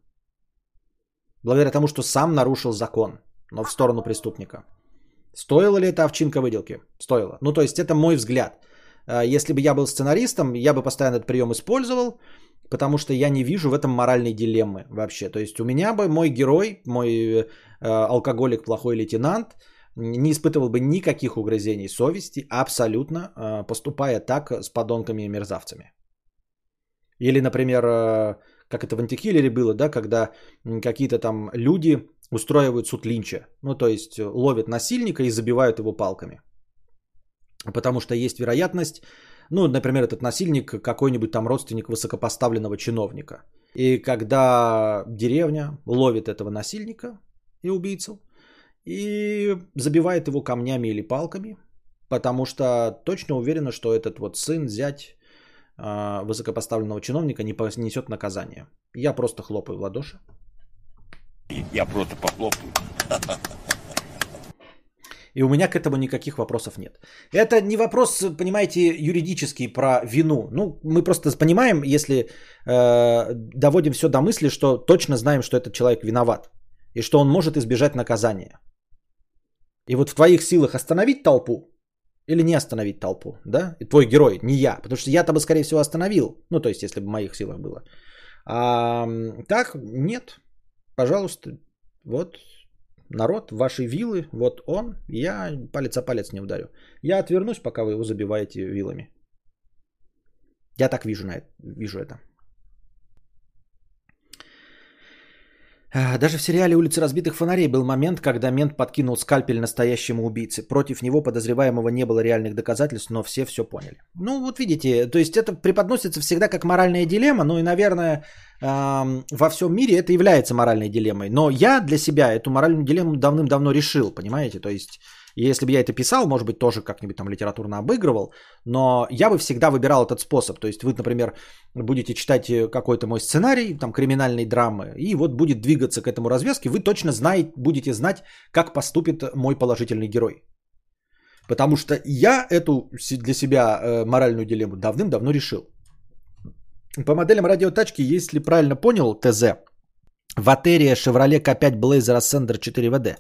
[SPEAKER 1] Благодаря тому, что сам нарушил закон, но в сторону преступника. Стоило ли это овчинка выделки? Стоило. Ну, то есть это мой взгляд. А, если бы я был сценаристом, я бы постоянно этот прием использовал, потому что я не вижу в этом моральной дилеммы вообще. То есть у меня бы мой герой, мой э, алкоголик, плохой лейтенант, не испытывал бы никаких угрызений совести, абсолютно э, поступая так с подонками и мерзавцами. Или, например, э, как это в антикиллере было, да, когда какие-то там люди устраивают суд линча. Ну, то есть э, ловят насильника и забивают его палками. Потому что есть вероятность, ну, например, этот насильник какой-нибудь там родственник высокопоставленного чиновника. И когда деревня ловит этого насильника и убийцу, и забивает его камнями или палками, потому что точно уверена, что этот вот сын, зять высокопоставленного чиновника не понесет наказание. Я просто хлопаю в ладоши.
[SPEAKER 3] Я просто похлопаю.
[SPEAKER 1] И у меня к этому никаких вопросов нет. Это не вопрос, понимаете, юридический про вину. Ну, мы просто понимаем, если э, доводим все до мысли, что точно знаем, что этот человек виноват. И что он может избежать наказания. И вот в твоих силах остановить толпу, или не остановить толпу, да? И твой герой, не я. Потому что я-то бы, скорее всего, остановил. Ну, то есть, если бы в моих силах было. А так, нет. Пожалуйста, вот народ, ваши вилы, вот он, я палец о палец не ударю. Я отвернусь, пока вы его забиваете вилами. Я так вижу, на это, вижу это. Даже в сериале «Улицы разбитых фонарей» был момент, когда мент подкинул скальпель настоящему убийце. Против него подозреваемого не было реальных доказательств, но все все поняли. Ну вот видите, то есть это преподносится всегда как моральная дилемма, ну и, наверное, во всем мире это является моральной дилеммой. Но я для себя эту моральную дилемму давным-давно решил, понимаете? То есть если бы я это писал, может быть, тоже как-нибудь там литературно обыгрывал, но я бы всегда выбирал этот способ. То есть вы, например, будете читать э, какой-то мой сценарий, там, криминальной драмы, и вот будет двигаться к этому развязке, вы точно знаете, будете знать, как поступит мой положительный герой. Потому что я эту для себя э, моральную дилемму давным-давно решил. По моделям радиотачки, если правильно понял, ТЗ, Ватерия Chevrolet K5 Blazer Ascender 4WD.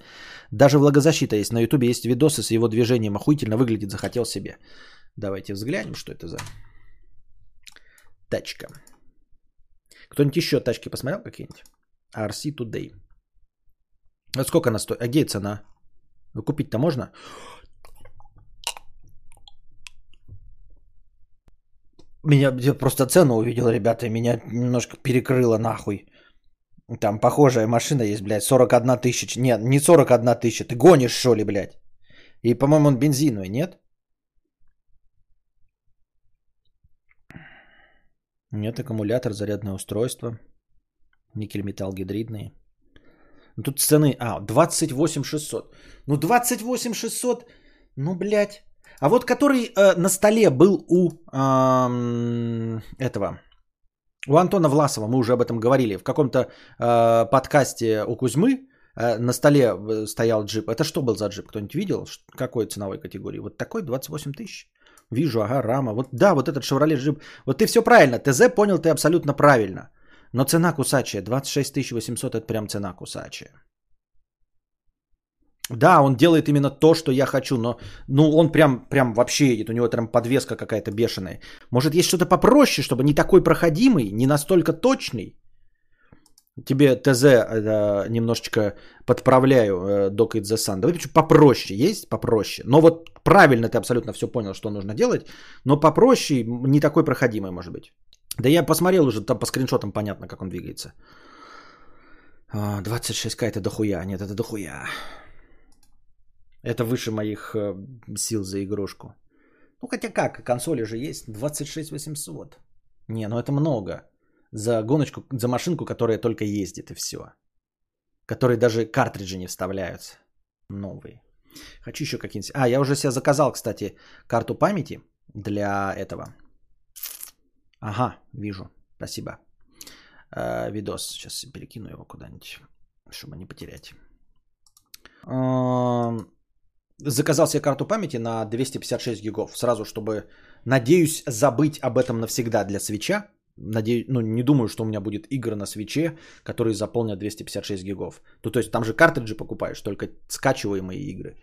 [SPEAKER 1] Даже влагозащита есть. На ютубе есть видосы с его движением. Охуительно выглядит, захотел себе. Давайте взглянем, что это за тачка. Кто-нибудь еще тачки посмотрел какие-нибудь? RC Today. А сколько она стоит? А где цена? Купить-то можно? Меня я просто цену увидел, ребята, и меня немножко перекрыло нахуй. Там похожая машина есть, блядь, 41 тысяча. Нет, не 41 тысяча. Ты гонишь, что ли, блядь? И, по-моему, он бензиновый, нет? Нет, аккумулятор, зарядное устройство. Никель металл гидридный. Ну, тут цены... А, 28 600. Ну, 28 600. Ну, блядь. А вот который э, на столе был у э, этого У Антона Власова, мы уже об этом говорили, в каком-то э, подкасте у Кузьмы э, на столе э, стоял джип. Это что был за джип? Кто-нибудь видел? Какой ценовой категории? Вот такой 28 тысяч. Вижу, ага, рама. Вот да, вот этот Chevrolet джип. Вот ты все правильно. ТЗ понял ты абсолютно правильно. Но цена кусачая. 26 800 это прям цена кусачая. Да, он делает именно то, что я хочу, но ну, он прям, прям вообще едет, у него там подвеска какая-то бешеная. Может, есть что-то попроще, чтобы не такой проходимый, не настолько точный? Тебе ТЗ э, немножечко подправляю, э, Doc the Sun. Давай попроще, есть попроще. Но вот правильно ты абсолютно все понял, что нужно делать, но попроще, не такой проходимый может быть. Да я посмотрел уже, там по скриншотам понятно, как он двигается. А, 26к это дохуя, нет, это дохуя. Это выше моих э, сил за игрушку. Ну хотя как, консоли же есть 26 800. Не, ну это много. За гоночку, за машинку, которая только ездит и все. Которой даже картриджи не вставляются. Новые. Хочу еще какие-нибудь... А, я уже себе заказал, кстати, карту памяти для этого. Ага, вижу. Спасибо. Э, видос. Сейчас перекину его куда-нибудь, чтобы не потерять. Заказал себе карту памяти на 256 гигов. Сразу, чтобы, надеюсь, забыть об этом навсегда для свеча. Надеюсь, ну, не думаю, что у меня будет игры на свече, которые заполнят 256 гигов. Ну, то есть там же картриджи покупаешь, только скачиваемые игры.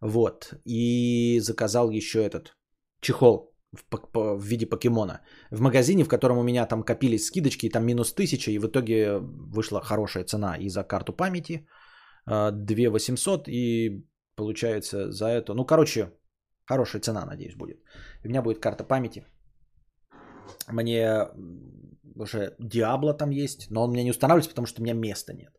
[SPEAKER 1] Вот. И заказал еще этот чехол в, в виде покемона. В магазине, в котором у меня там копились скидочки, там минус 1000, и в итоге вышла хорошая цена и за карту памяти. э, 2800 и получается за это. Ну, короче, хорошая цена, надеюсь, будет. У меня будет карта памяти. Мне уже Диабло там есть, но он мне не устанавливается, потому что у меня места нет.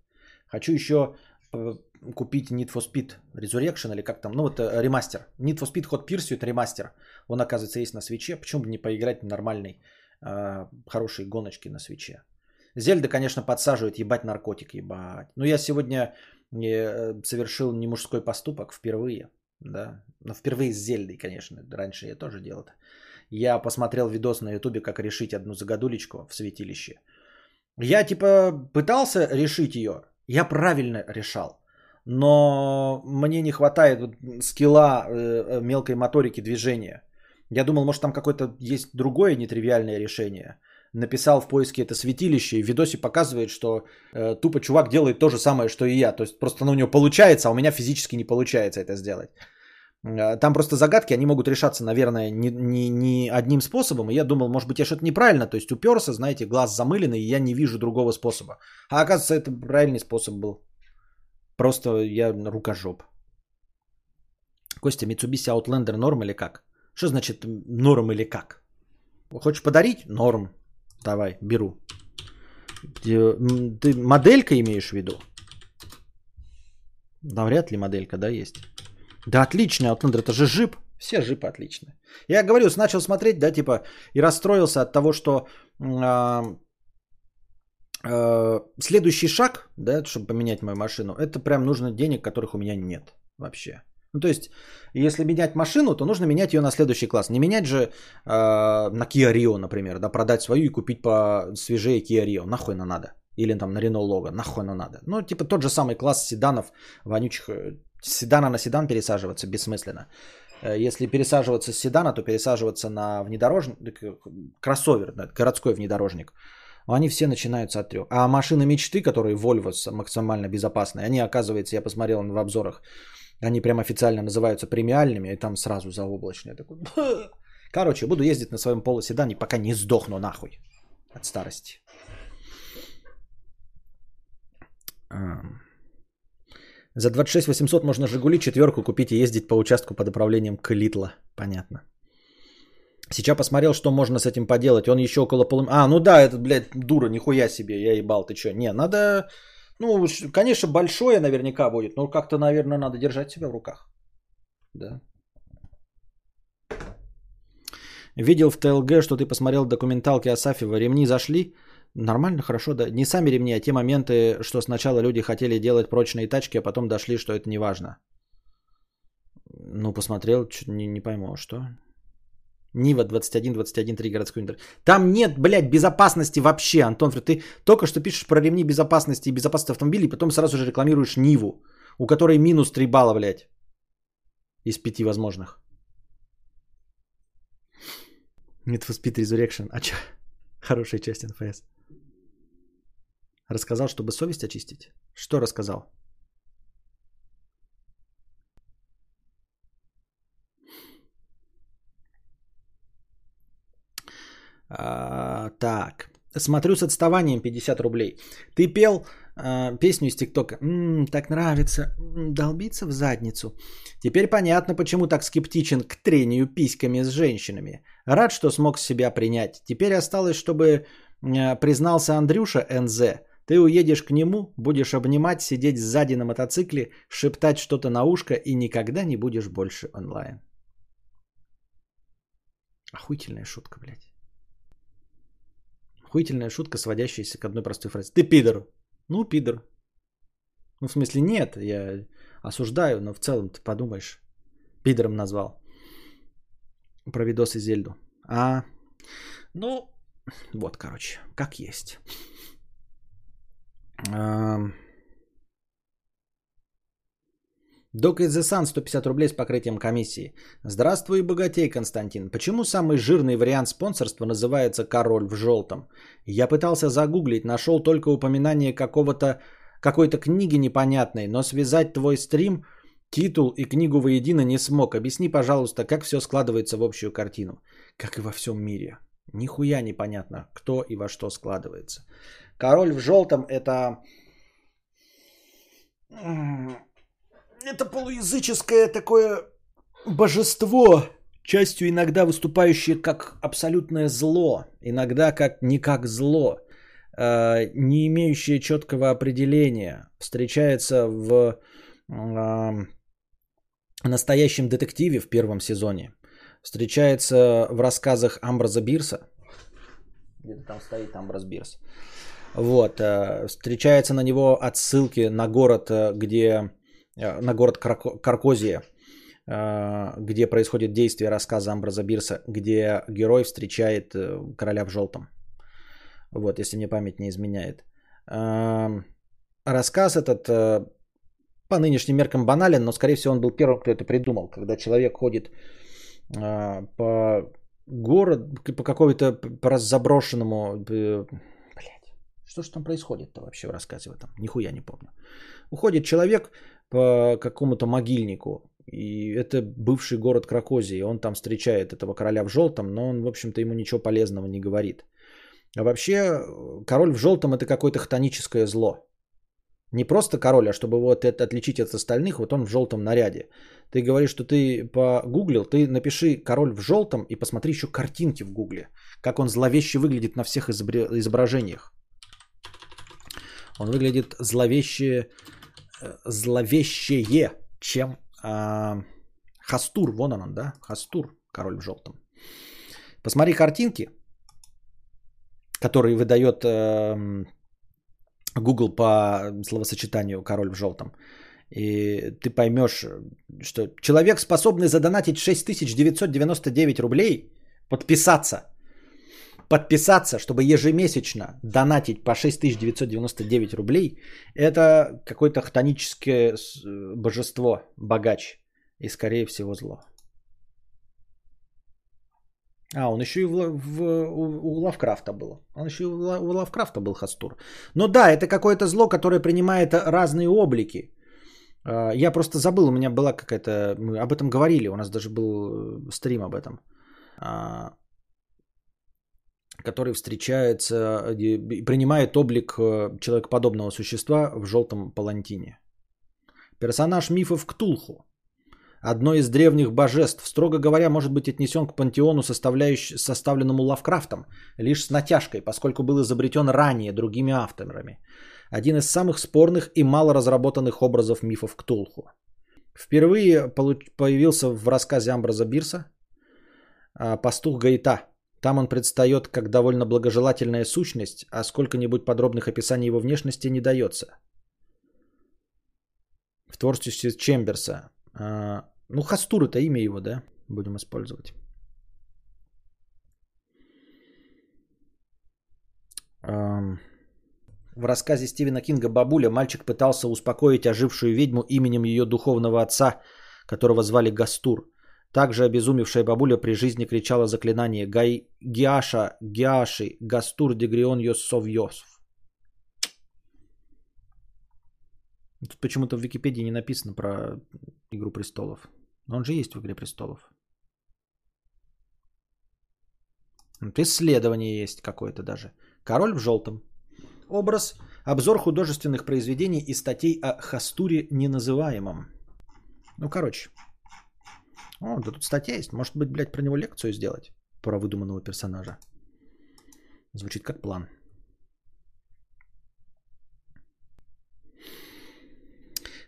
[SPEAKER 1] Хочу еще э, купить Need for Speed Resurrection или как там, ну вот э, ремастер. Need for Speed Hot Pursuit ремастер. Он, оказывается, есть на свече. Почему бы не поиграть в нормальной, э, хорошей гоночки на свече? Зельда, конечно, подсаживает, ебать наркотик, ебать. Но я сегодня э, совершил не мужской поступок впервые. Да, но впервые с Зельдой, конечно. Раньше я тоже делал. Я посмотрел видос на ютубе, как решить одну загадулечку в святилище. Я типа пытался решить ее. Я правильно решал. Но мне не хватает вот скилла э, мелкой моторики движения. Я думал, может там какое-то есть другое нетривиальное решение. Написал в поиске это святилище, и в видосе показывает, что э, тупо чувак делает то же самое, что и я. То есть просто оно у него получается, а у меня физически не получается это сделать. Э, Там просто загадки, они могут решаться, наверное, не, не, не одним способом. И я думал, может быть, я что-то неправильно, то есть уперся, знаете, глаз замыленный, и я не вижу другого способа. А оказывается, это правильный способ был. Просто я рукожоп. Костя, Mitsubishi Outlander норм или как? Что значит норм или как? Хочешь подарить? Норм. Давай, беру. Ты, моделька имеешь в виду? Да, вряд ли моделька, да, есть. Да, отличный Outlander, это же жип. Все жипы отличные. Я говорю, начал смотреть, да, типа, и расстроился от того, что а, а, следующий шаг, да, чтобы поменять мою машину, это прям нужно денег, которых у меня нет вообще. Ну, то есть, если менять машину, то нужно менять ее на следующий класс. Не менять же э, на Kia Rio, например, да, продать свою и купить по свежее Kia Rio. Нахуй она надо. Или там на Renault Logan. Нахуй она надо. Ну, типа тот же самый класс седанов, вонючих. э, седана на седан пересаживаться бессмысленно. Э, Если пересаживаться с седана, то пересаживаться на внедорожник, э, кроссовер, да, городской внедорожник. Они все начинаются от трех. А машины мечты, которые Volvo максимально безопасные, они, оказывается, я посмотрел в обзорах, они прям официально называются премиальными, и там сразу заоблачные. Такой. Короче, буду ездить на своем полоседане, пока не сдохну нахуй от старости. За 26 800 можно Жигули четверку купить и ездить по участку под управлением Клитла. Понятно. Сейчас посмотрел, что можно с этим поделать. Он еще около полу... А, ну да, этот, блядь, дура, нихуя себе, я ебал, ты что? Не, надо... Ну, конечно, большое наверняка будет, но как-то, наверное, надо держать себя в руках. Да. Видел в ТЛГ, что ты посмотрел документалки Асафьева. Ремни зашли? Нормально, хорошо, да. Не сами ремни, а те моменты, что сначала люди хотели делать прочные тачки, а потом дошли, что это не важно. Ну, посмотрел, не, не пойму, а что? Нива 21-21-3 городской интернет. Там нет, блядь, безопасности вообще, Антон. Ты только что пишешь про ремни безопасности и безопасности автомобилей, потом сразу же рекламируешь Ниву, у которой минус 3 балла, блядь, из пяти возможных. Need for Speed Resurrection. А чё? (laughs) Хорошая часть НФС. Рассказал, чтобы совесть очистить? Что рассказал? А, так. Смотрю с отставанием 50 рублей. Ты пел а, песню из ТикТока. М-м, так нравится. М-м, долбиться в задницу. Теперь понятно, почему так скептичен к трению письками с женщинами. Рад, что смог себя принять. Теперь осталось, чтобы а, признался Андрюша НЗ. Ты уедешь к нему, будешь обнимать, сидеть сзади на мотоцикле, шептать что-то на ушко и никогда не будешь больше онлайн. Охуительная шутка, блядь. Охуительная шутка, сводящаяся к одной простой фразе. Ты пидор. Ну, пидор. Ну, в смысле, нет, я осуждаю, но в целом ты подумаешь. Пидором назвал. Про видосы Зельду. А, ну, вот, короче, как есть. Док из Sun 150 рублей с покрытием комиссии. Здравствуй, богатей, Константин. Почему самый жирный вариант спонсорства называется «Король в желтом»? Я пытался загуглить, нашел только упоминание какого-то какой-то книги непонятной, но связать твой стрим, титул и книгу воедино не смог. Объясни, пожалуйста, как все складывается в общую картину. Как и во всем мире. Нихуя непонятно, кто и во что складывается. Король в желтом это... Это полуязыческое такое божество, частью иногда выступающее как абсолютное зло, иногда как не как зло, э, не имеющее четкого определения, встречается в э, настоящем детективе в первом сезоне, встречается в рассказах Амбраза Бирса, где-то там стоит Амбраз Бирс, вот, э, встречается на него отсылки на город, где, на город Каркозия, где происходит действие рассказа Амбраза Бирса, где герой встречает короля в желтом. Вот, если мне память не изменяет. Рассказ этот по нынешним меркам банален, но, скорее всего, он был первым, кто это придумал. Когда человек ходит по городу, по какому-то по заброшенному что же там происходит-то вообще в рассказе в этом? Нихуя не помню. Уходит человек по какому-то могильнику, и это бывший город Кракозии. Он там встречает этого короля в желтом, но он, в общем-то, ему ничего полезного не говорит. А вообще, король в желтом это какое-то хтоническое зло. Не просто король, а чтобы вот это отличить от остальных, вот он в желтом наряде. Ты говоришь, что ты погуглил, ты напиши король в желтом и посмотри еще картинки в гугле, как он зловеще выглядит на всех изображениях. Он выглядит зловеще, зловещее, чем а, Хастур. Вон он, да? Хастур, король в желтом. Посмотри картинки, которые выдает э, Google по словосочетанию король в желтом. И ты поймешь, что человек, способный задонатить 6999 рублей, подписаться – подписаться, чтобы ежемесячно донатить по 6999 рублей, это какое-то хтоническое божество, богач. И скорее всего зло. А, он еще и в, в, у, у Лавкрафта был. Он еще и у, у Лавкрафта был Хастур. Ну да, это какое-то зло, которое принимает разные облики. А, я просто забыл, у меня была какая-то... Мы об этом говорили, у нас даже был стрим об этом. Который встречается и принимает облик э, человекоподобного существа в желтом палантине. Персонаж мифов Ктулху. Одно из древних божеств, строго говоря, может быть отнесен к пантеону, составленному Лавкрафтом, лишь с натяжкой, поскольку был изобретен ранее другими авторами. Один из самых спорных и мало разработанных образов мифов Ктулху. Впервые появился в рассказе Амбраза Бирса а, пастух Гаита – там он предстает как довольно благожелательная сущность, а сколько-нибудь подробных описаний его внешности не дается. В творчестве Чемберса. А, ну, Хастур это имя его, да? Будем использовать. В рассказе Стивена Кинга «Бабуля» мальчик пытался успокоить ожившую ведьму именем ее духовного отца, которого звали Гастур – также обезумевшая бабуля при жизни кричала заклинание «Гай... «Гиаша, Гиаши, Гастур дегрион Йосов Тут почему-то в Википедии не написано про Игру престолов. Но он же есть в Игре престолов. Вот исследование есть какое-то даже. Король в желтом. Образ. Обзор художественных произведений и статей о Хастуре неназываемом. Ну, короче. О, да тут статья есть. Может быть, блядь, про него лекцию сделать? Про выдуманного персонажа. Звучит как план.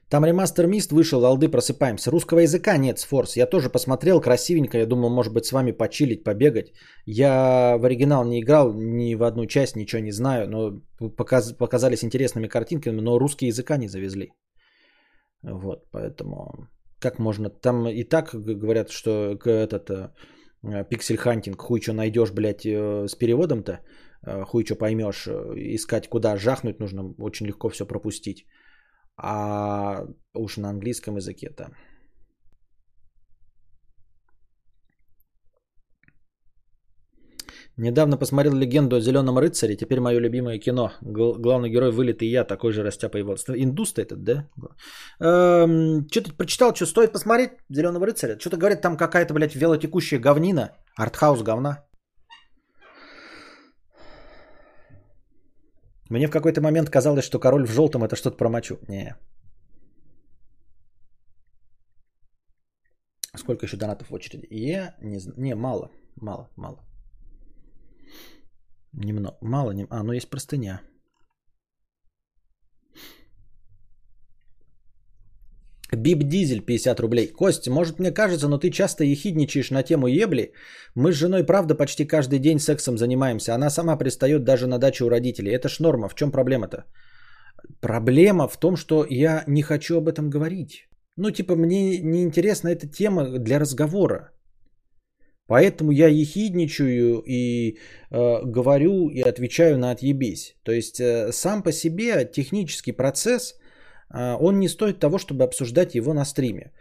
[SPEAKER 1] Там ремастер Мист вышел, алды просыпаемся. Русского языка нет с Форс. Я тоже посмотрел, красивенько. Я думал, может быть, с вами почилить, побегать. Я в оригинал не играл ни в одну часть, ничего не знаю. Но показ, показались интересными картинками, но русский языка не завезли. Вот, поэтому как можно... Там и так говорят, что этот pixel hunting, хуй что найдешь, блядь, э, с переводом-то, э, хуй что поймешь, э, искать куда жахнуть нужно, очень легко все пропустить. А уж на английском языке то Недавно посмотрел «Легенду о Зеленом рыцаре», теперь мое любимое кино. Гл- главный герой вылитый я, такой же растяпа его. Индус этот, да? Эм, что-то прочитал, что стоит посмотреть «Зеленого рыцаря». Что-то говорят, там какая-то, блядь, велотекущая говнина. Артхаус говна. Мне в какой-то момент казалось, что король в желтом это что-то про мочу. Не. Сколько еще донатов в очереди? Я не знаю. Не, мало. Мало, мало. Немного. Мало, не... А, ну есть простыня. Бип Дизель 50 рублей. Кость, может мне кажется, но ты часто ехидничаешь на тему ебли. Мы с женой, правда, почти каждый день сексом занимаемся. Она сама пристает даже на даче у родителей. Это ж норма. В чем проблема-то? Проблема в том, что я не хочу об этом говорить. Ну, типа, мне не интересна эта тема для разговора. Поэтому я ехидничаю и э, говорю и отвечаю на отъебись. То есть э, сам по себе технический процесс – а, он не стоит того, чтобы обсуждать его на стриме.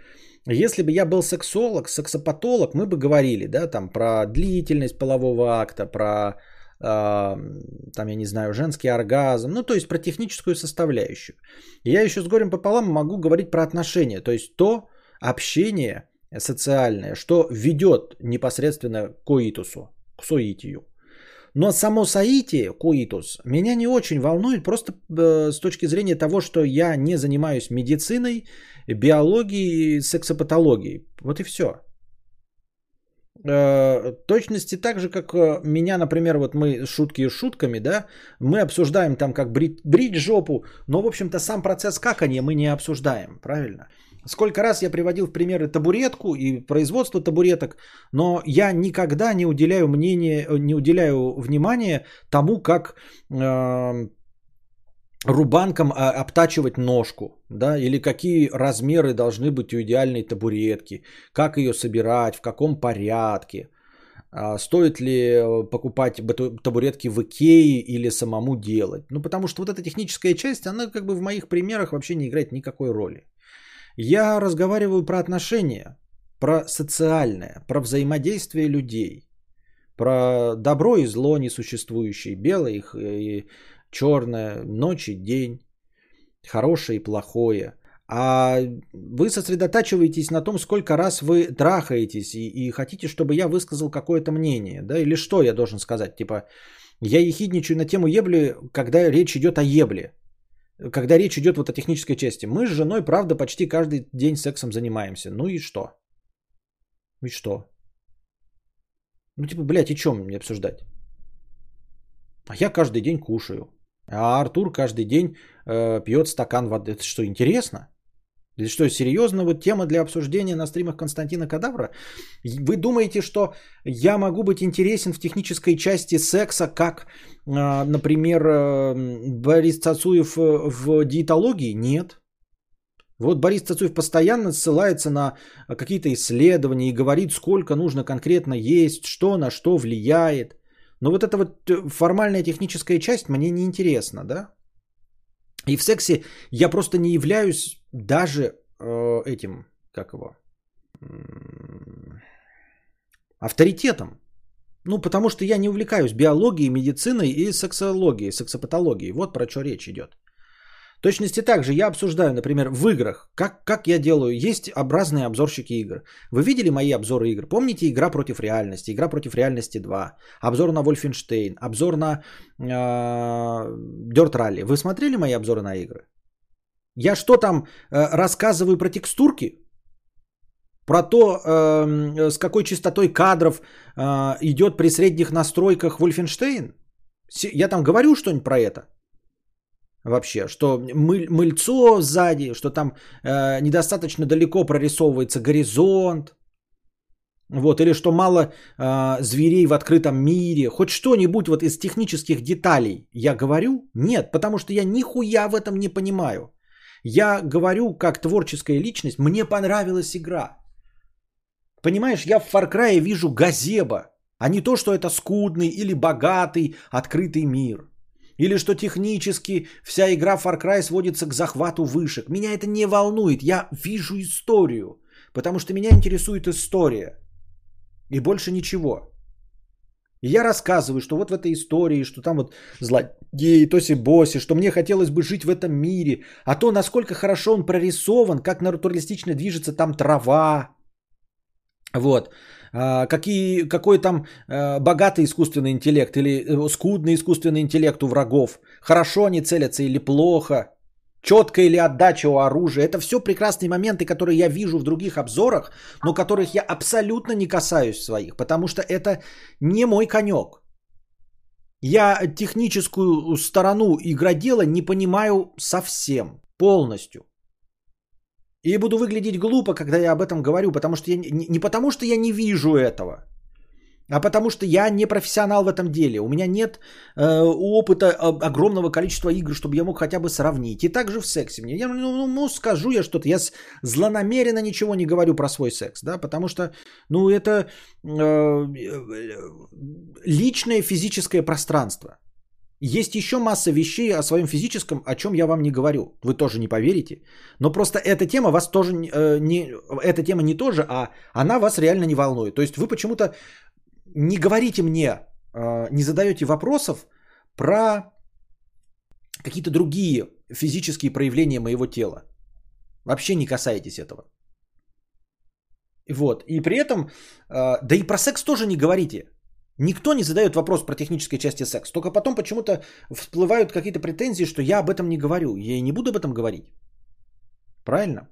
[SPEAKER 1] Если бы я был сексолог, сексопатолог, мы бы говорили, да, там про длительность полового акта, про, э, там, я не знаю, женский оргазм, ну, то есть про техническую составляющую. Я еще с горем пополам могу говорить про отношения, то есть то общение социальное, что ведет непосредственно к коитусу, к соитию. Но само соитие, коитус, меня не очень волнует просто э, с точки зрения того, что я не занимаюсь медициной, биологией, сексопатологией. Вот и все. Э, точности так же, как э, меня, например, вот мы шутки шутками, да, мы обсуждаем там, как брить, брить жопу, но, в общем-то, сам процесс какания мы не обсуждаем, правильно? Сколько раз я приводил в примеры табуретку и производство табуреток, но я никогда не уделяю мнение, не уделяю внимания тому, как э, рубанком а, обтачивать ножку, да, или какие размеры должны быть у идеальной табуретки, как ее собирать, в каком порядке, а, стоит ли э, покупать табуретки в Икее или самому делать. Ну, потому что вот эта техническая часть, она как бы в моих примерах вообще не играет никакой роли. Я разговариваю про отношения, про социальное, про взаимодействие людей, про добро и зло несуществующее, белое и черное, ночь и день, хорошее и плохое. А вы сосредотачиваетесь на том, сколько раз вы трахаетесь и, и хотите, чтобы я высказал какое-то мнение, да, или что я должен сказать, типа, я ехидничаю на тему ебли, когда речь идет о ебле когда речь идет вот о технической части. Мы с женой, правда, почти каждый день сексом занимаемся. Ну и что? И что? Ну типа, блядь, и чем мне обсуждать? А я каждый день кушаю. А Артур каждый день э, пьет стакан воды. Это что, интересно? Или что, серьезно, вот тема для обсуждения на стримах Константина Кадавра? Вы думаете, что я могу быть интересен в технической части секса, как, а, например, э, Борис Цацуев э, в диетологии? Нет. Вот Борис Цацуев постоянно ссылается на какие-то исследования и говорит, сколько нужно конкретно есть, что на что влияет. Но вот эта вот э, формальная техническая часть мне не интересна, да? И в сексе я просто не являюсь даже э, этим, как его, авторитетом. Ну, потому что я не увлекаюсь биологией, медициной и сексологией, сексопатологией. Вот про что речь идет. Точности так же я обсуждаю, например, в играх, как, как я делаю. Есть образные обзорщики игр. Вы видели мои обзоры игр? Помните игра против реальности, игра против реальности 2, обзор на Wolfenstein, обзор на э, Dirt Rally. Вы смотрели мои обзоры на игры? Я что там э, рассказываю про текстурки? Про то, э, с какой частотой кадров э, идет при средних настройках Wolfenstein? Я там говорю что-нибудь про это? Вообще, что мыль, мыльцо сзади, что там э, недостаточно далеко прорисовывается горизонт, вот, или что мало э, зверей в открытом мире, хоть что-нибудь вот из технических деталей я говорю? Нет, потому что я нихуя в этом не понимаю. Я говорю как творческая личность, мне понравилась игра. Понимаешь, я в Far Cry вижу газеба, а не то, что это скудный или богатый открытый мир. Или что технически вся игра Far Cry сводится к захвату вышек. Меня это не волнует. Я вижу историю. Потому что меня интересует история. И больше ничего. И я рассказываю, что вот в этой истории, что там вот злодеи, тоси-боси, что мне хотелось бы жить в этом мире. А то, насколько хорошо он прорисован, как натуралистично движется там трава. Вот. А, какие, какой там э, богатый искусственный интеллект или э, скудный искусственный интеллект у врагов, хорошо они целятся или плохо, четкая или отдача у оружия. Это все прекрасные моменты, которые я вижу в других обзорах, но которых я абсолютно не касаюсь своих, потому что это не мой конек. Я техническую сторону игродела не понимаю совсем, полностью. И буду выглядеть глупо, когда я об этом говорю, потому что я не, не потому, что я не вижу этого, а потому что я не профессионал в этом деле. У меня нет э, опыта э, огромного количества игр, чтобы я мог хотя бы сравнить. И также в сексе. Мне, я, ну, ну, скажу я что-то. Я злонамеренно ничего не говорю про свой секс, да, потому что, ну, это э, личное физическое пространство. Есть еще масса вещей о своем физическом, о чем я вам не говорю. Вы тоже не поверите. Но просто эта тема вас тоже э, не... Эта тема не тоже, а она вас реально не волнует. То есть вы почему-то не говорите мне, э, не задаете вопросов про какие-то другие физические проявления моего тела. Вообще не касаетесь этого. Вот. И при этом, э, да и про секс тоже не говорите. Никто не задает вопрос про технической части секса. Только потом почему-то всплывают какие-то претензии, что я об этом не говорю. Я и не буду об этом говорить. Правильно?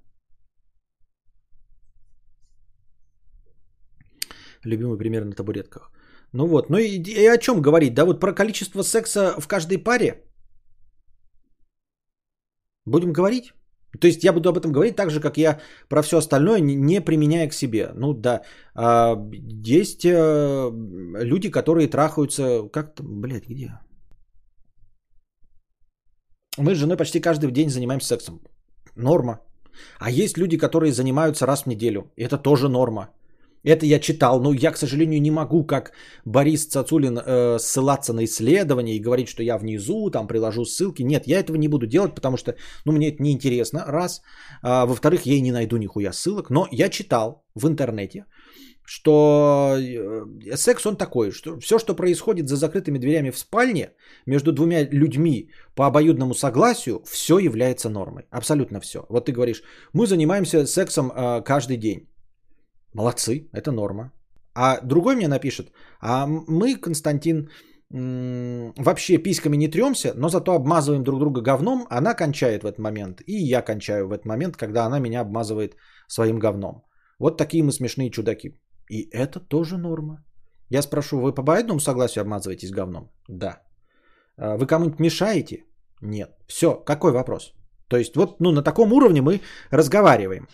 [SPEAKER 1] Любимый пример на табуретках. Ну вот, ну и, и о чем говорить? Да вот про количество секса в каждой паре. Будем говорить? То есть я буду об этом говорить так же, как я про все остальное, не применяя к себе. Ну да, а, есть э, люди, которые трахаются, как то блядь, где? Мы с женой почти каждый день занимаемся сексом. Норма. А есть люди, которые занимаются раз в неделю. Это тоже норма. Это я читал, но я, к сожалению, не могу, как Борис Цацулин, э, ссылаться на исследования и говорить, что я внизу, там приложу ссылки. Нет, я этого не буду делать, потому что, ну, мне это неинтересно, раз. А, во-вторых, я и не найду нихуя ссылок. Но я читал в интернете, что э, секс он такой, что все, что происходит за закрытыми дверями в спальне между двумя людьми по обоюдному согласию, все является нормой. Абсолютно все. Вот ты говоришь, мы занимаемся сексом э, каждый день. Молодцы, это норма. А другой мне напишет, а мы, Константин, вообще письками не тремся, но зато обмазываем друг друга говном, она кончает в этот момент, и я кончаю в этот момент, когда она меня обмазывает своим говном. Вот такие мы смешные чудаки. И это тоже норма. Я спрошу, вы по обоюдному согласию обмазываетесь говном? Да. А вы кому-нибудь мешаете? Нет. Все, какой вопрос? То есть вот ну, на таком уровне мы разговариваем.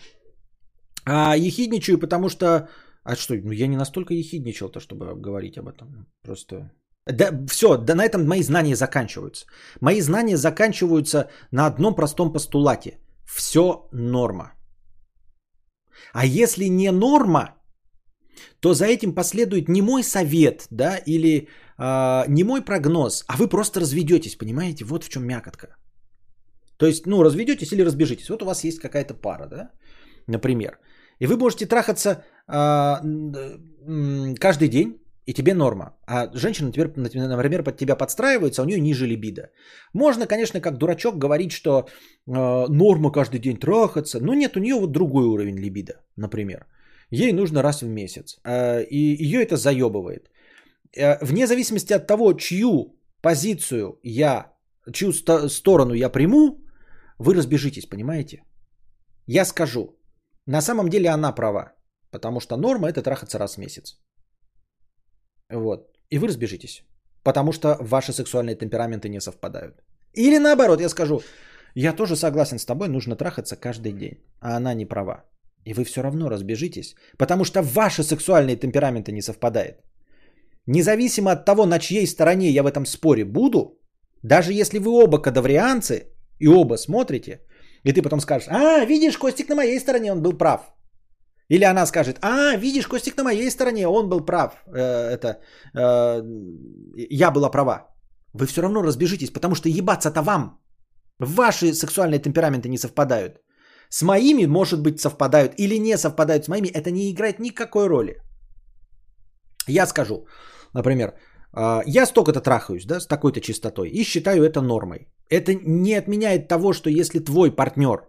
[SPEAKER 1] А ехидничаю, потому что... А что, ну я не настолько ехидничал-то, чтобы говорить об этом. Просто... Да, все, да на этом мои знания заканчиваются. Мои знания заканчиваются на одном простом постулате. Все норма. А если не норма, то за этим последует не мой совет, да, или э, не мой прогноз, а вы просто разведетесь, понимаете? Вот в чем мякотка. То есть, ну, разведетесь или разбежитесь. Вот у вас есть какая-то пара, да, например. И вы можете трахаться э, каждый день, и тебе норма. А женщина, например, под тебя подстраивается, а у нее ниже либидо. Можно, конечно, как дурачок говорить, что э, норма каждый день трахаться. Но нет, у нее вот другой уровень либидо, например. Ей нужно раз в месяц. Э, и ее это заебывает. Э, вне зависимости от того, чью позицию я, чью сторону я приму, вы разбежитесь, понимаете? Я скажу. На самом деле она права. Потому что норма это трахаться раз в месяц. Вот. И вы разбежитесь. Потому что ваши сексуальные темпераменты не совпадают. Или наоборот, я скажу, я тоже согласен с тобой, нужно трахаться каждый день. А она не права. И вы все равно разбежитесь. Потому что ваши сексуальные темпераменты не совпадают. Независимо от того, на чьей стороне я в этом споре буду, даже если вы оба кадаврианцы и оба смотрите, и ты потом скажешь, а, видишь, Костик на моей стороне, он был прав. Или она скажет, а, видишь, Костик на моей стороне, он был прав. Э, это, э, я была права. Вы все равно разбежитесь, потому что ебаться-то вам. Ваши сексуальные темпераменты не совпадают. С моими, может быть, совпадают или не совпадают с моими, это не играет никакой роли. Я скажу, например, я столько-то трахаюсь, да, с такой-то частотой и считаю это нормой. Это не отменяет того, что если твой партнер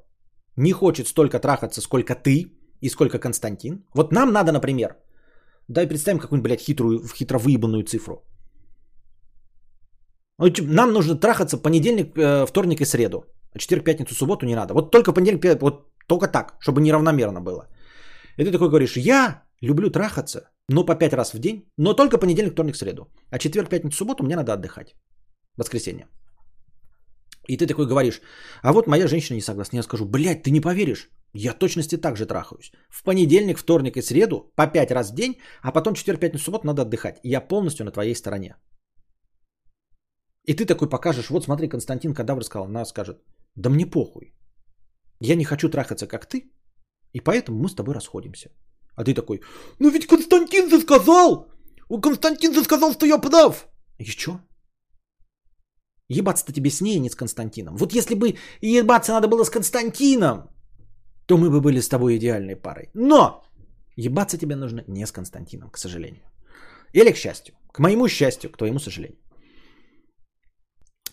[SPEAKER 1] не хочет столько трахаться, сколько ты, и сколько Константин. Вот нам надо, например, дай представим какую-нибудь, блядь, хитрую, хитро выебанную цифру. Нам нужно трахаться понедельник, э, вторник и среду. А четверг, пятницу, субботу не надо. Вот только понедельник, вот только так, чтобы неравномерно было. И ты такой говоришь, я люблю трахаться, но по пять раз в день, но только понедельник, вторник, среду. А четверг, пятницу, субботу мне надо отдыхать. Воскресенье. И ты такой говоришь, а вот моя женщина не согласна. Я скажу, блядь, ты не поверишь. Я точности так же трахаюсь. В понедельник, вторник и среду по 5 раз в день, а потом четверг, пятницу, субботу надо отдыхать. Я полностью на твоей стороне. И ты такой покажешь, вот смотри, Константин Кадавр сказал, она скажет, да мне похуй. Я не хочу трахаться, как ты, и поэтому мы с тобой расходимся. А ты такой, ну ведь Константин же сказал, Константин же сказал, что я прав. И что? Ебаться-то тебе с ней, а не с Константином. Вот если бы ебаться надо было с Константином, то мы бы были с тобой идеальной парой. Но ебаться тебе нужно не с Константином, к сожалению. Или к счастью. К моему счастью, к твоему сожалению.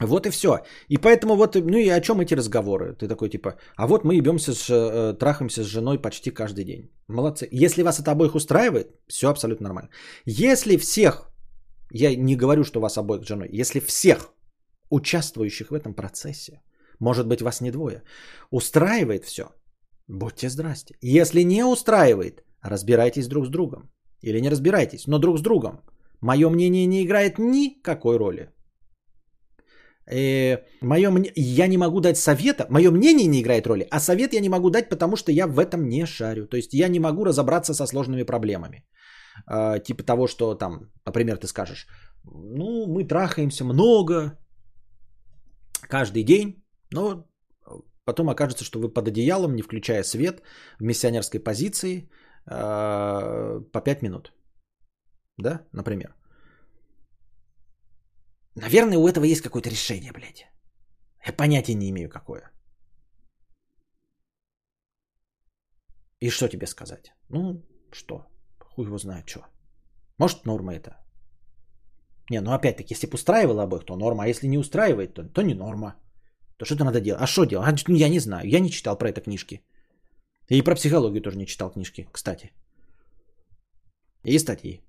[SPEAKER 1] Вот и все. И поэтому вот, ну и о чем эти разговоры? Ты такой типа, а вот мы ебемся, с, э, трахаемся с женой почти каждый день. Молодцы. Если вас это обоих устраивает, все абсолютно нормально. Если всех, я не говорю, что вас обоих с женой, если всех участвующих в этом процессе, может быть вас не двое, устраивает все, Будьте здрасте. Если не устраивает, разбирайтесь друг с другом. Или не разбирайтесь, но друг с другом. Мое мнение не играет никакой роли. Э, мое, я не могу дать совета, мое мнение не играет роли, а совет я не могу дать, потому что я в этом не шарю. То есть я не могу разобраться со сложными проблемами. Э, типа того, что там, например, ты скажешь, ну, мы трахаемся много, каждый день, но Потом окажется, что вы под одеялом, не включая свет, в миссионерской позиции э, по 5 минут. Да, например. Наверное, у этого есть какое-то решение, блядь. Я понятия не имею, какое. И что тебе сказать? Ну, что? Хуй его знает, что. Может, норма это. Не, ну опять-таки, если бы устраивало обоих, то норма. А если не устраивает, то, то не норма то что-то надо делать. А что делать? А, ну, я не знаю. Я не читал про это книжки. И про психологию тоже не читал книжки, кстати. И статьи.